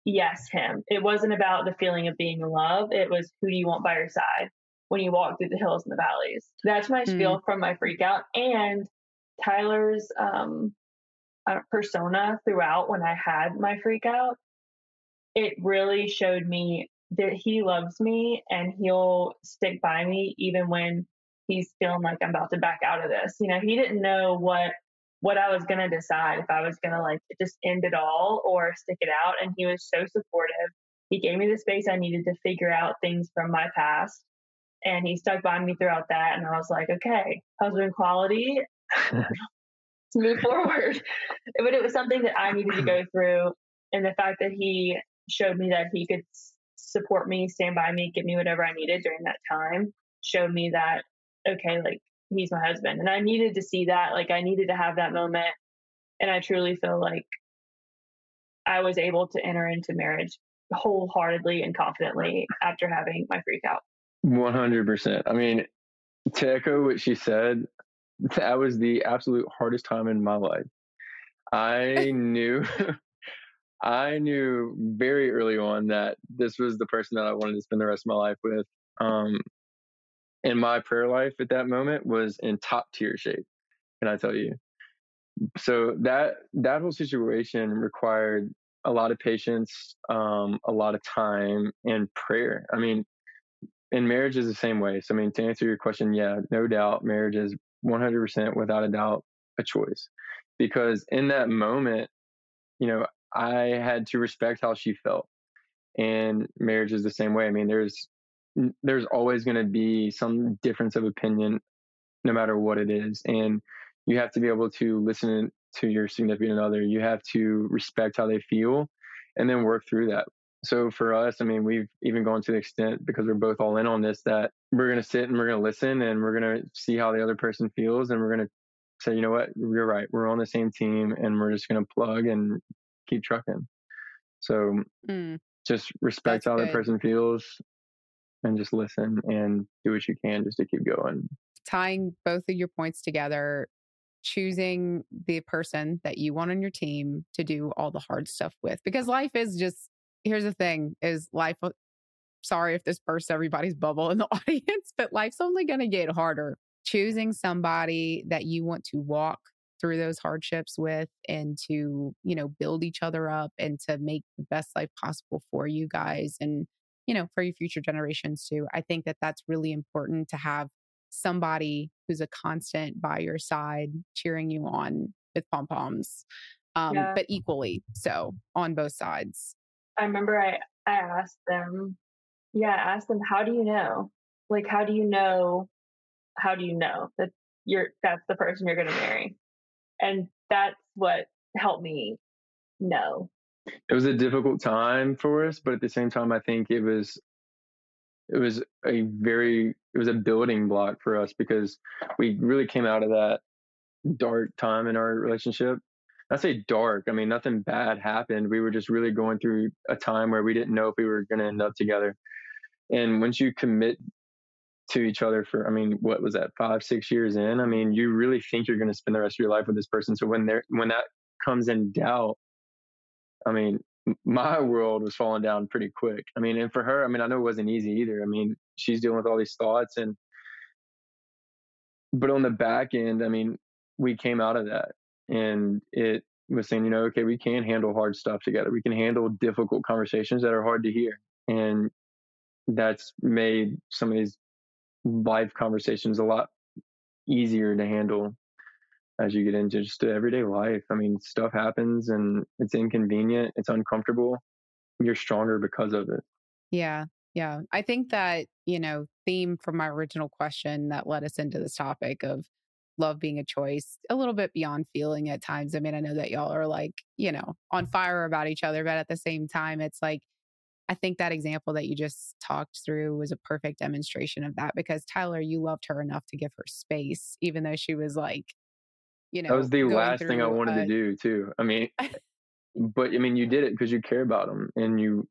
yes him it wasn't about the feeling of being in love it was who do you want by your side when you walk through the hills and the valleys that's my mm. spiel from my freak out and tyler's um uh, persona throughout when I had my freak out, it really showed me that he loves me and he'll stick by me even when he's feeling like I'm about to back out of this. You know, he didn't know what what I was gonna decide if I was gonna like just end it all or stick it out. And he was so supportive. He gave me the space I needed to figure out things from my past. And he stuck by me throughout that. And I was like, okay, husband quality. to move forward. but it was something that I needed to go through. And the fact that he showed me that he could support me, stand by me, give me whatever I needed during that time showed me that, okay, like he's my husband. And I needed to see that. Like I needed to have that moment. And I truly feel like I was able to enter into marriage wholeheartedly and confidently after having my freak out. 100%. I mean, to echo what she said, that was the absolute hardest time in my life. I knew I knew very early on that this was the person that I wanted to spend the rest of my life with. Um, and my prayer life at that moment was in top tier shape. Can I tell you? So that that whole situation required a lot of patience, um, a lot of time, and prayer. I mean, and marriage is the same way. So, I mean, to answer your question, yeah, no doubt, marriage is 100% without a doubt a choice because in that moment you know i had to respect how she felt and marriage is the same way i mean there's there's always going to be some difference of opinion no matter what it is and you have to be able to listen to your significant other you have to respect how they feel and then work through that so for us, I mean, we've even gone to the extent because we're both all in on this that we're going to sit and we're going to listen and we're going to see how the other person feels and we're going to say, you know what, you're right. We're on the same team and we're just going to plug and keep trucking. So mm, just respect how good. the person feels and just listen and do what you can just to keep going. Tying both of your points together, choosing the person that you want on your team to do all the hard stuff with because life is just here's the thing is life uh, sorry if this bursts everybody's bubble in the audience but life's only going to get harder choosing somebody that you want to walk through those hardships with and to you know build each other up and to make the best life possible for you guys and you know for your future generations too i think that that's really important to have somebody who's a constant by your side cheering you on with pom poms um, yeah. but equally so on both sides I remember I, I asked them, yeah, I asked them, how do you know? Like, how do you know? How do you know that you're that's the person you're going to marry? And that's what helped me know. It was a difficult time for us, but at the same time, I think it was it was a very it was a building block for us because we really came out of that dark time in our relationship I say dark. I mean, nothing bad happened. We were just really going through a time where we didn't know if we were going to end up together. And once you commit to each other for, I mean, what was that, five, six years in? I mean, you really think you're going to spend the rest of your life with this person. So when there, when that comes in doubt, I mean, my world was falling down pretty quick. I mean, and for her, I mean, I know it wasn't easy either. I mean, she's dealing with all these thoughts and, but on the back end, I mean, we came out of that and it was saying, you know, okay, we can handle hard stuff together. We can handle difficult conversations that are hard to hear, and that's made some of these live conversations a lot easier to handle as you get into just everyday life. I mean, stuff happens and it's inconvenient, it's uncomfortable. You're stronger because of it. Yeah. Yeah. I think that, you know, theme from my original question that led us into this topic of love being a choice, a little bit beyond feeling at times. I mean, I know that y'all are like, you know, on fire about each other, but at the same time, it's like, I think that example that you just talked through was a perfect demonstration of that because Tyler, you loved her enough to give her space, even though she was like, you know, that was the last thing I wanted to do too. I mean, but I mean, you did it because you care about them, and you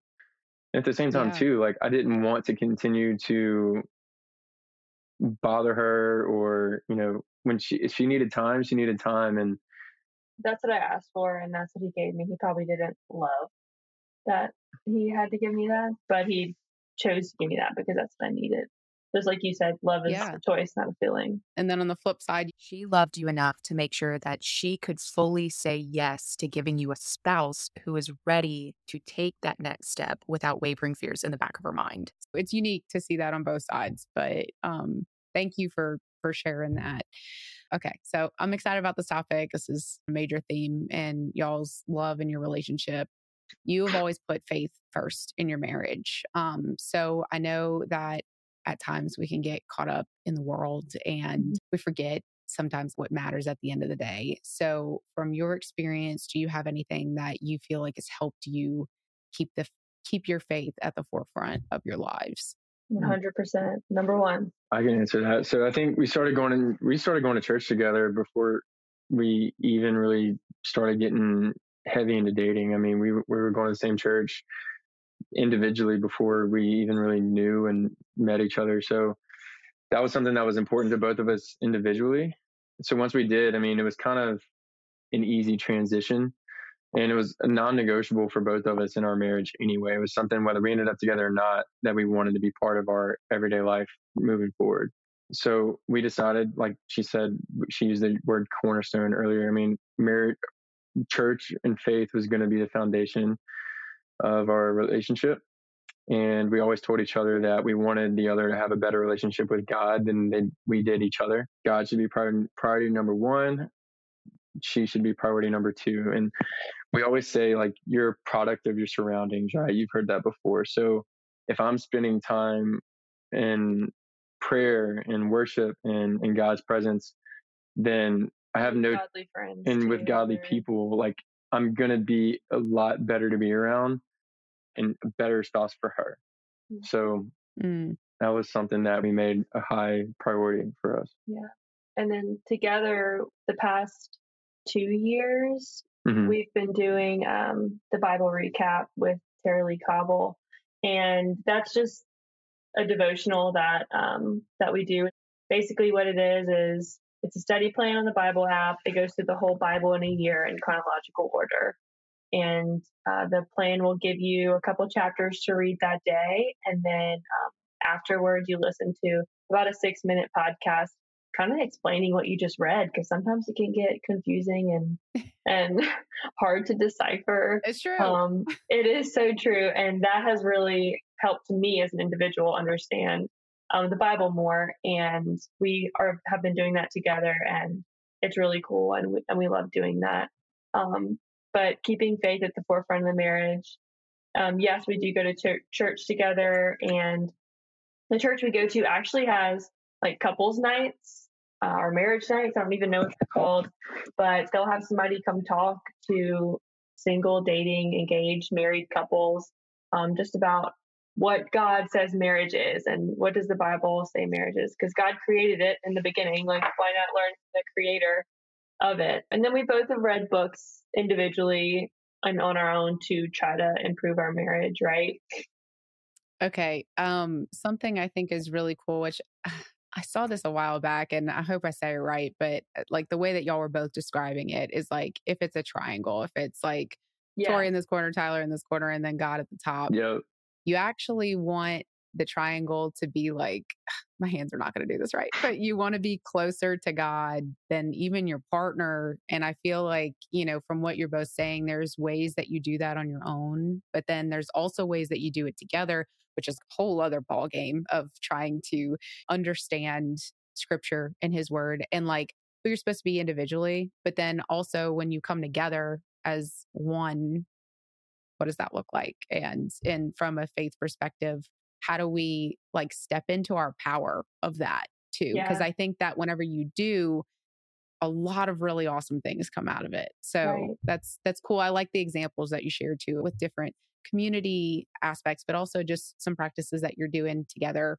at the same time Yeah. too. Like I didn't want to continue to bother her, or you know, when she if she needed time, she needed time, and That's what I asked for, and that's what he gave me. He probably didn't love that he had to give me that, but he chose to give me that because that's what I needed. Just like you said, love is Yeah. a choice, not a feeling. And then on the flip side, She loved you enough to make sure that she could fully say yes to giving you a spouse who is ready to take that next step without wavering fears in the back of her mind. it's unique to see that on both sides. But um, thank you for for sharing that. Okay, so I'm excited about this topic. This is a major theme in y'all's love and your relationship. You have always put faith first in your marriage. Um, so I know that at times we can get caught up in the world and mm-hmm. we forget sometimes what matters at the end of the day. So from your experience, do you have anything that you feel like has helped you keep the keep your faith at the forefront of your lives? One mm. hundred percent. Number one. I can answer that. So I think we started going in, we started going to church together before we even really started getting heavy into dating. I mean, we we were going to the same church individually before we even really knew and met each other. So that was something that was important to both of us individually. So once we did, I mean, it was kind of an easy transition and it was non-negotiable for both of us in our marriage anyway. It was something whether we ended up together or not that we wanted to be part of our everyday life moving forward. So we decided, like she said, she used the word cornerstone earlier. I mean, marriage, church, and faith was going to be the foundation of our relationship. And we always told each other that we wanted the other to have a better relationship with God than they, we did each other. God should be priority, priority number one. She should be priority number two. And we always say, like, you're a product of your surroundings, right? You've heard that before. So if I'm spending time in prayer and worship and in God's presence, then I have no godly friends. and with too, godly people, like I'm gonna be a lot better to be around and a better spouse for her. Mm. So Mm, that was something that we made a high priority for us. Yeah. And then together, the past two years, Mhm. we've been doing um, the Bible recap with Tara-Leigh Cobble, and that's just a devotional that um, that we do. Basically, what it is is it's a study plan on the Bible app. It goes through the whole Bible in a year in chronological order, and uh, the plan will give you a couple chapters to read that day, and then um, afterwards you listen to about a six minute podcast kind of explaining what you just read because sometimes it can get confusing and and hard to decipher it's true. um, it is so true, and that has really helped me as an individual understand um, the Bible more. And we are have been doing that together, and it's really cool, and we, and we love doing that. Um, but keeping faith at the forefront of the marriage. Um, yes, we do go to church, church together, and the church we go to actually has like couples nights uh, or marriage nights. I don't even know what they're called, but they'll have somebody come talk to single, dating, engaged, married couples, um, just about what God says marriage is and what does the Bible say marriage is. Because God created it in the beginning. Like, why not learn the creator of it? And then we both have read books individually and on our own to try to improve our marriage, right? Okay. Um, something I think is really cool, which I saw this a while back and I hope I say it right, but uh, like the way that y'all were both describing it is like if it's a triangle, if it's like Tori in this corner, Tyler in this corner, and then God at the top, Yeah. you actually want the triangle to be like, my hands are not going to do this right, but you want to be closer to God than even your partner. And I feel like, you know, from what you're both saying, there's ways that you do that on your own, but then there's also ways that you do it together, which is a whole other ball game of trying to understand scripture and his word and like who you're supposed to be individually, but then also when you come together as one, what does that look like? And and from a faith perspective, how do we like step into our power of that too? Because Yeah. I think that whenever you do, a lot of really awesome things come out of it. So Right. that's that's cool. I like the examples that you shared too with different community aspects, but also just some practices that you're doing together.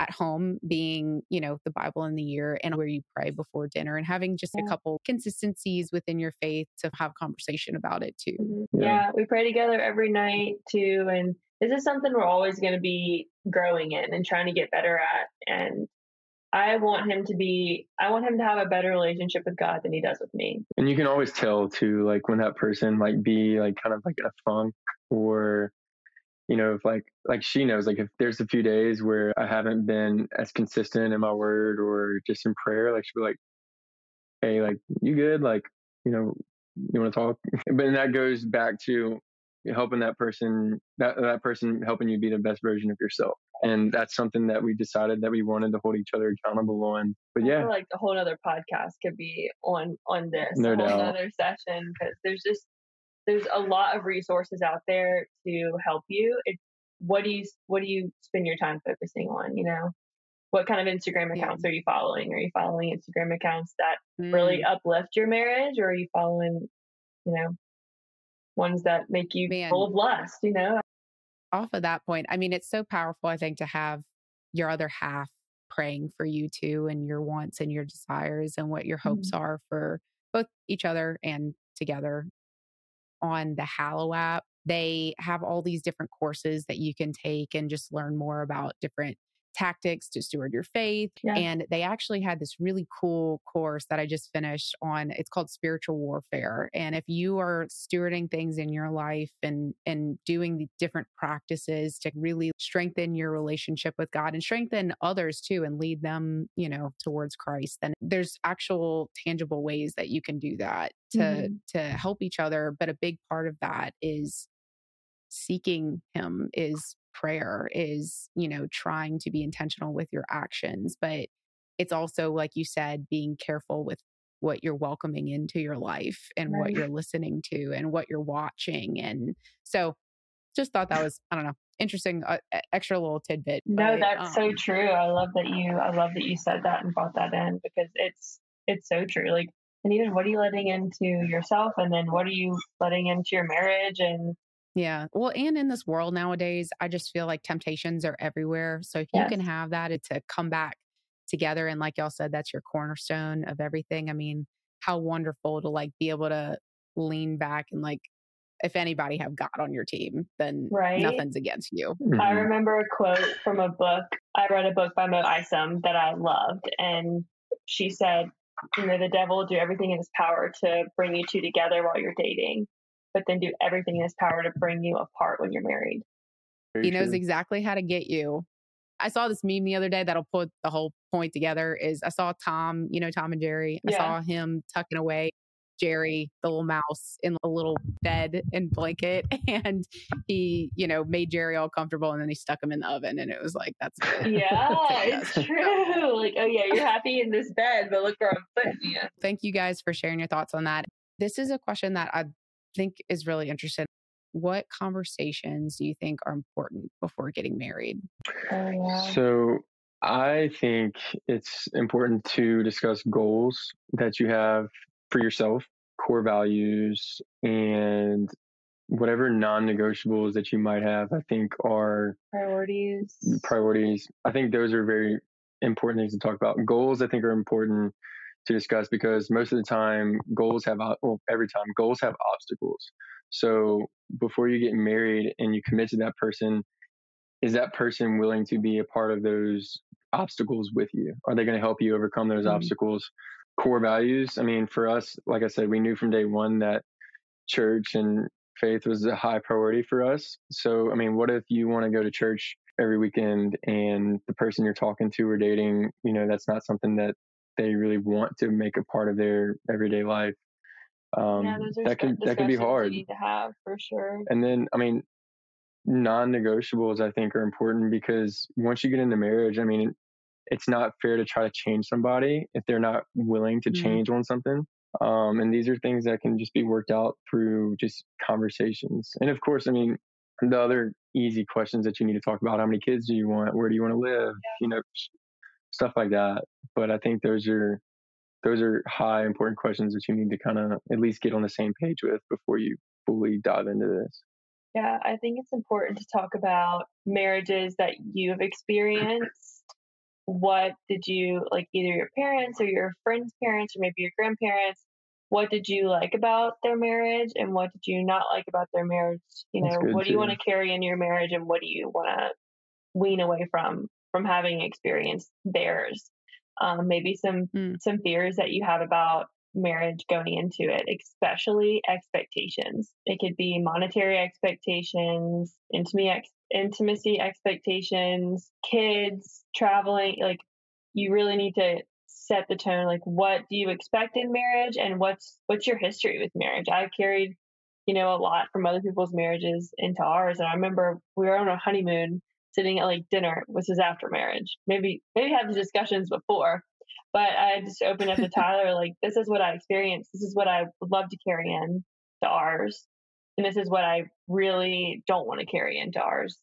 at home being, you know, the Bible in the year and where you pray before dinner and having just Yeah. a couple consistencies within your faith to have conversation about it too. Mhm. Yeah. Yeah. we pray together every night too. And this is something we're always going to be growing in and trying to get better at. And I want him to be, I want him to have a better relationship with God than he does with me. And you can always tell too, like when that person like be like kind of like in a funk or you know, if like like she knows, like if there's a few days where I haven't been as consistent in my word or just in prayer, like she'll be like, Hey, like you good? Like, you know, you want to talk? But that goes back to helping that person that that person helping you be the best version of yourself. And that's something that we decided that we wanted to hold each other accountable on. But I yeah, feel like a whole other podcast could be on on this, No whole doubt. other session because there's just there's a lot of resources out there to help you. It what do you what do you spend your time focusing on? You know, what kind of Instagram Yeah. accounts are you following? Are you following Instagram accounts that really Mm. uplift your marriage, or are you following, you know, ones that make you Man. full of lust? You know, off of that point, I mean, it's so powerful, I think, to have your other half praying for you too and your wants and your desires and what your hopes mm-hmm. are for both each other and together. On the Hallow app, they have all these different courses that you can take and just learn more about different tactics to steward your faith. Yeah. And they actually had this really cool course that I just finished on. It's called spiritual warfare. And if you are stewarding things in your life and and doing the different practices to really strengthen your relationship with God and strengthen others too and lead them, you know, towards Christ, then there's actual tangible ways that you can do that to Mhm. to help each other. But a big part of that is seeking him is prayer is you know trying to be intentional with your actions but it's also like you said being careful with what you're welcoming into your life and what you're listening to and what you're watching and so just thought that was i don't know interesting uh, extra little tidbit no, but, that's so um, true. I love that you I love that you said that and brought that in because it's it's so true. Like, and even what are you letting into yourself, and then what are you letting into your marriage, and Yeah. Well, and in this world nowadays, I just feel like temptations are everywhere. So if you can have that, it's to come back together. And like y'all said, that's your cornerstone of everything. I mean, how wonderful to like be able to lean back and like, if anybody have God on your team, then Right. nothing's against you. I Mhm. remember a quote from a book. I read a book by Mo Isom that I loved, and she said, "You know, the devil will do everything in his power to bring you two together while you're dating, but then do everything in his power to bring you apart when you're married." Very he knows true. exactly how to get you. I saw this meme the other day that'll put the whole point together. Is I saw Tom, you know Tom and Jerry. I Yeah. saw him tucking away Jerry, the little mouse, in a little bed and blanket, and he, you know, made Jerry all comfortable, and then he stuck him in the oven, and it was like that's it. Yeah, it's true. Like, oh yeah, you're happy in this bed, but look where I'm putting you. Thank you guys for sharing your thoughts on that. This is a question that I think is really interesting. What conversations do you think are important before getting married? Oh yeah. So I think it's important to discuss goals that you have for yourself, core values, and whatever non negotiables that you might have, I think are Priorities. priorities. I think those are very important things to talk about. Goals, I think, are important to discuss because most of the time, goals have, well, every time, goals have obstacles. So before you get married and you commit to that person, is that person willing to be a part of those obstacles with you? Are they going to help you overcome those Mhm. obstacles? Core values. I mean, for us, like I said, we knew from day one that church and faith was a high priority for us. So, I mean, what if you want to go to church every weekend and the person you're talking to or dating, you know, that's not something that they really want to make a part of their everyday life? Um, yeah, those are that can that can be hard. You need to have for sure. And then, I mean, non-negotiables I think are important because once you get into marriage, I mean, it's not fair to try to change somebody if they're not willing to Mhm. change on something. Um, and these are things that can just be worked out through just conversations. And of course, I mean, the other easy questions that you need to talk about: how many kids do you want? Where do you want to live? You know, stuff like that. But I think those are those are high important questions that you need to kind of at least get on the same page with before you fully dive into this. Yeah, I think it's important to talk about marriages that you have experienced what did you like either your parents or your friends' parents or maybe your grandparents what did you like about their marriage and what did you not like about their marriage you know what do you want to carry in your marriage and what do you want to wean away from from having experienced theirs um, maybe some mm. some fears that you have about marriage going into it especially expectations it could be monetary expectations intimacy ex- intimacy expectations kids traveling like you really need to set the tone like what do you expect in marriage and what's what's your history with marriage i've carried you know a lot from other people's marriages into ours and i remember we were on a honeymoon sitting at like dinner which was after marriage maybe maybe have the discussions before but i just opened up to tyler like this is what i experienced. This is what i would love to carry in to ours and this is what i really don't want to carry into ours.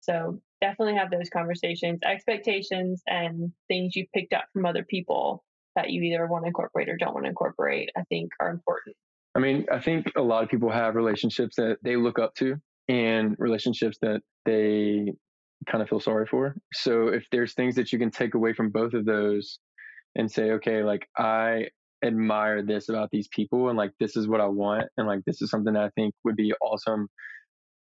So definitely have those conversations, expectations, and things you picked up from other people that you either want to incorporate or don't want to incorporate, I think are important. I mean, I think a lot of people have relationships that they look up to and relationships that they kind of feel sorry for. So if there's things that you can take away from both of those and say, okay, like I admire this about these people and like this is what I want and like this is something that I think would be awesome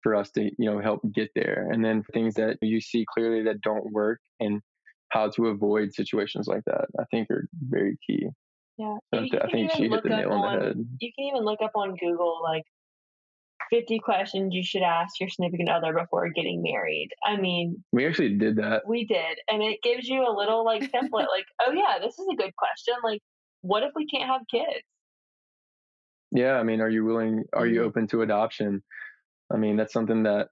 for us to you know help get there. And then things that you see clearly that don't work and how to avoid situations like that i think are very key. Yeah so i think she hit the nail on, on the head. you can even look up on google like 50 questions you should ask your significant other before getting married. I mean, we actually did that. We did. And it gives you a little like template like, oh, yeah, this is a good question. Like, what if we can't have kids? Yeah. I mean, are you willing, are you mm-hmm. open to adoption? I mean, that's something that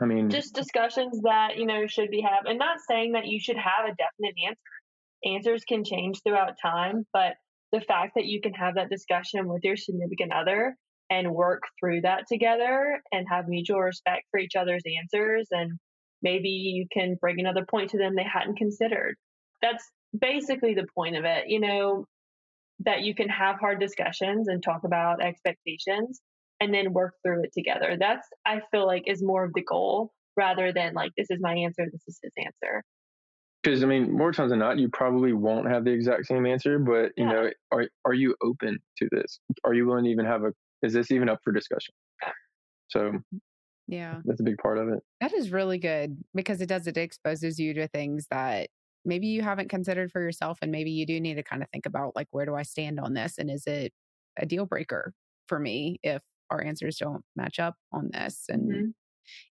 I mean, just discussions that you know should be have, and not saying that you should have a definite answer. Answers can change throughout time, but the fact that you can have that discussion with your significant other and work through that together and have mutual respect for each other's answers, and maybe you can bring another point to them they hadn't considered. That's basically the point of it, you know, that you can have hard discussions and talk about expectations and then work through it together. That's, I feel like, is more of the goal rather than like, this is my answer, this is his answer. Because I mean, more times than not, you probably won't have the exact same answer. But you yeah. know, are are you open to this? Are you willing to even have a? Is this even up for discussion? So, yeah, that's a big part of it. That is really good because it does it exposes you to things that maybe you haven't considered for yourself, and maybe you do need to kind of think about like, where do I stand on this, and is it a deal breaker for me if our answers don't match up on this and mm-hmm.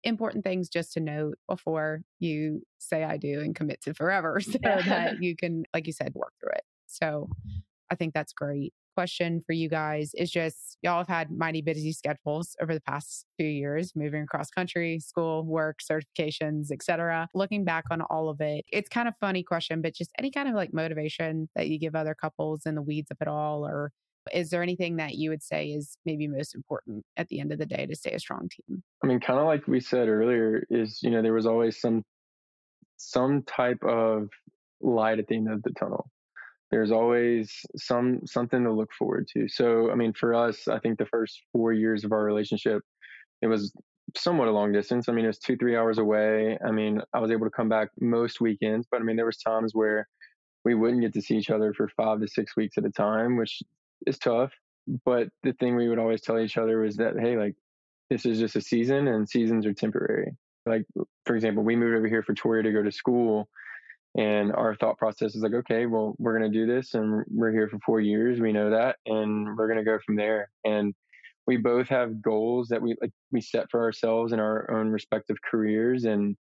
important things just to note before you say I do and commit to forever so that you can, like you said, work through it. So I think that's great. Question for you guys is just y'all have had mighty busy schedules over the past few years, moving across country, school, work, certifications, etc. Looking back on all of it, it's kind of funny question, but just any kind of like motivation that you give other couples in the weeds of it all or is there anything that you would say is maybe most important at the end of the day to stay a strong team? I mean, kind of like we said earlier, is you know there was always some some type of light at the end of the tunnel. There's always some something to look forward to. So, I mean, for us, I think the first four years of our relationship, it was somewhat a long distance. I mean, it was two, three hours away. I mean, I was able to come back most weekends, but I mean, there was times where we wouldn't get to see each other for five to six weeks at a time, which is tough. But the thing we would always tell each other was that, hey, like, this is just a season and seasons are temporary. Like, for example, we moved over here for Tori to go to school. And our thought process is like, okay, well, we're going to do this and we're here for four years. We know that. And we're going to go from there. And we both have goals that we like we set for ourselves in our own respective careers and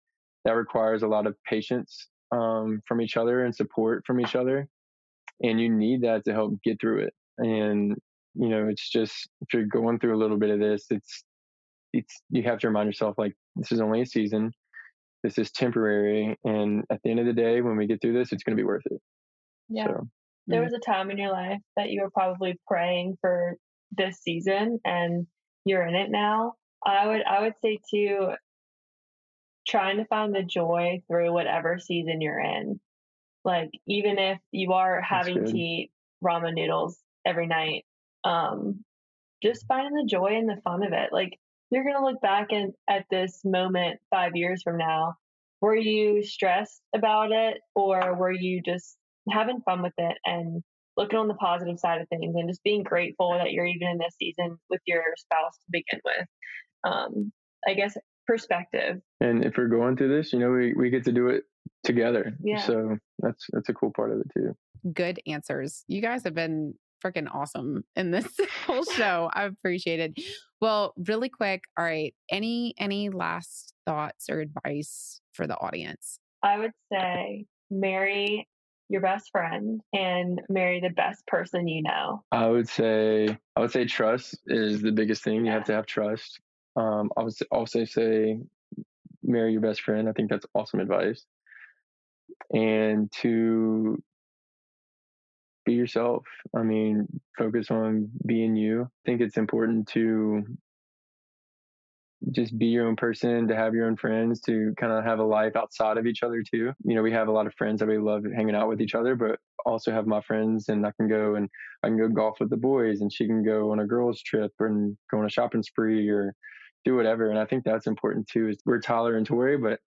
that requires a lot of patience um, from each other and support from each other and you need that to help get through it and you know it's just if you're going through a little bit of this it's it's you have to remind yourself like this is only a season this is temporary and at the end of the day when we get through this it's going to be worth it. Yeah. So, there was a time in your life that you were probably praying for this season and you're in it now. I would i would say too trying to find the joy through whatever season you're in. Like even if you are having to eat ramen noodles every night. Um, just finding the joy and the fun of it. Like you're gonna look back and at this moment five years from now were you stressed about it or were you just having fun with it and looking on the positive side of things and just being grateful that you're even in this season with your spouse to begin with? Um, I guess perspective. And if we're going through this, you know, we, we get to do it together. Yeah. So that's that's a cool part of it too. Good answers. You guys have been freaking awesome in this whole show. I appreciate it. Well, really quick, all right. Any any last thoughts or advice for the audience? I would say marry your best friend and marry the best person you know. I would say I would say trust is the biggest thing. You have to have trust. Um, I would also say marry your best friend. I think that's awesome advice. And to be yourself. I mean, focus on being you. I think it's important to just be your own person, to have your own friends, to kind of have a life outside of each other too. You know, we have a lot of friends that we love hanging out with each other, but also have my friends and I can go and I can go golf with the boys and she can go on a girls trip and go on a shopping spree or do whatever. And I think that's important too. Is we're Tyler and Tori, but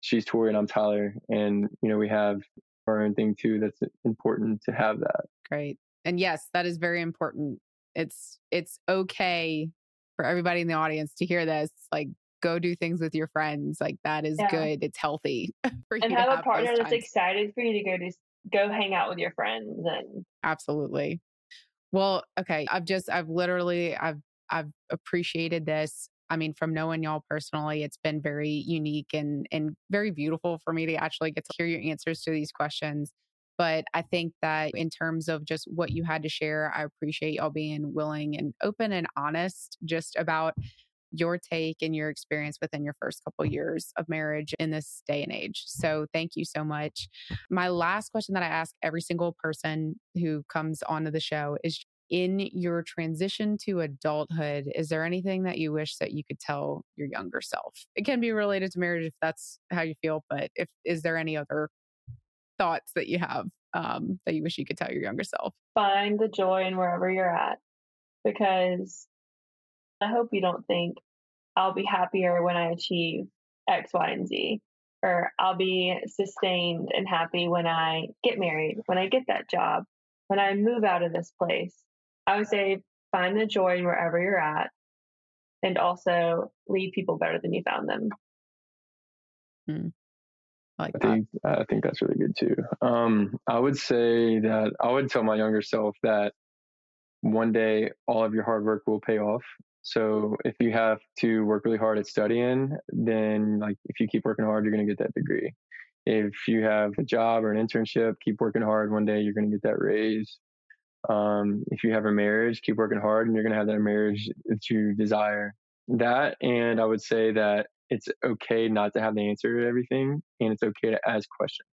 she's Tori and I'm Tyler. And, you know, we have our own thing too. That's important to have that. Great. And yes, that is very important. It's it's okay for everybody in the audience to hear this. Like go do things with your friends. Like that is Yeah. good. It's healthy. for you And to have a partner that's times. excited for you to go to go hang out with your friends and Absolutely. Well, okay. I've just, I've literally, I've, I've appreciated this. I mean, from knowing y'all personally, it's been very unique and and very beautiful for me to actually get to hear your answers to these questions. But I think that in terms of just what you had to share, I appreciate y'all being willing and open and honest just about your take and your experience within your first couple years of marriage in this day and age. So thank you so much. My last question that I ask every single person who comes onto the show is in your transition to adulthood, is there anything that you wish that you could tell your younger self? It can be related to marriage if that's how you feel, but if is there any other thoughts that you have um, that you wish you could tell your younger self? find the joy in wherever you're at because I hope you don't think I'll be happier when I achieve X, Y, and Z, or I'll be sustained and happy when I get married, when I get that job, when I move out of this place. I would say find the joy in wherever you're at and also leave people better than you found them. I like I that. think I think that's really good too. Um, I would say that I would tell my younger self that one day all of your hard work will pay off. So if you have to work really hard at studying, then like if you keep working hard, you're going to get that degree. If you have a job or an internship, keep working hard. One day you're going to get that raise. Um, if you have a marriage, keep working hard, and you're going to have that marriage that you desire. That, and I would say that it's okay not to have the answer to everything, and it's okay to ask questions.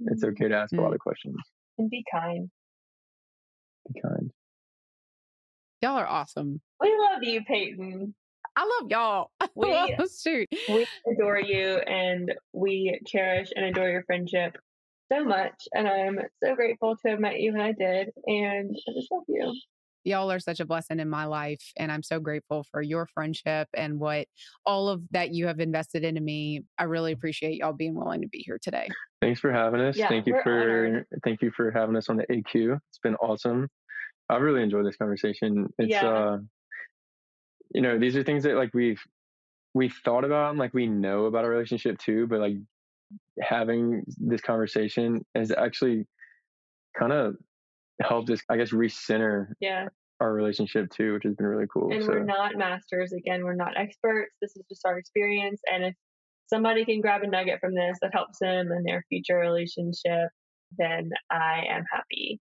It's okay to ask a lot of questions. And be kind. Be kind. Y'all are awesome. We love you, Peyton. I love y'all. We- Oh, shoot. we adore you and we cherish and adore your friendship so much. And I'm so grateful to have met you when I did. And I just love you. y'all are such a blessing in my life and i'm so grateful for your friendship and what all of that you have invested into me i really appreciate y'all being willing to be here today Thanks for having us. Yeah, thank you for honored. thank you for having us on the AQ. It's been awesome. I've really enjoyed this conversation. It's Yeah. uh you know, these are things that like we've we've thought about and like we know about our relationship too, but like having this conversation has actually kind of helped us, I guess, recenter Yeah. our relationship too, which has been really cool. And so we're not masters. Again, we're not experts. This is just our experience. And if somebody can grab a nugget from this that helps them in their future relationship, then I am happy.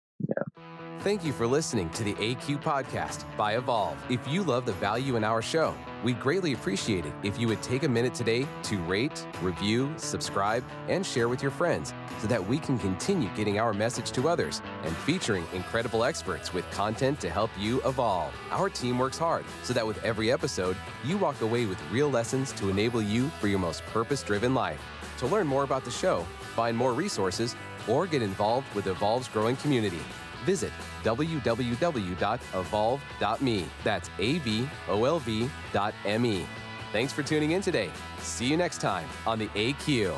Thank you for listening to the AQ Podcast by Avolv. If you love the value in our show, we'd greatly appreciate it if you would take a minute today to rate, review, subscribe, and share with your friends so that we can continue getting our message to others and featuring incredible experts with content to help you evolve. Our team works hard so that with every episode, you walk away with real lessons to enable you for your most purpose driven life. To learn more about the show, find more resources, or get involved with Avolv's growing community, visit www.avolv.me. That's A V O L V dot M E. Thanks for tuning in today. See you next time on the AQ.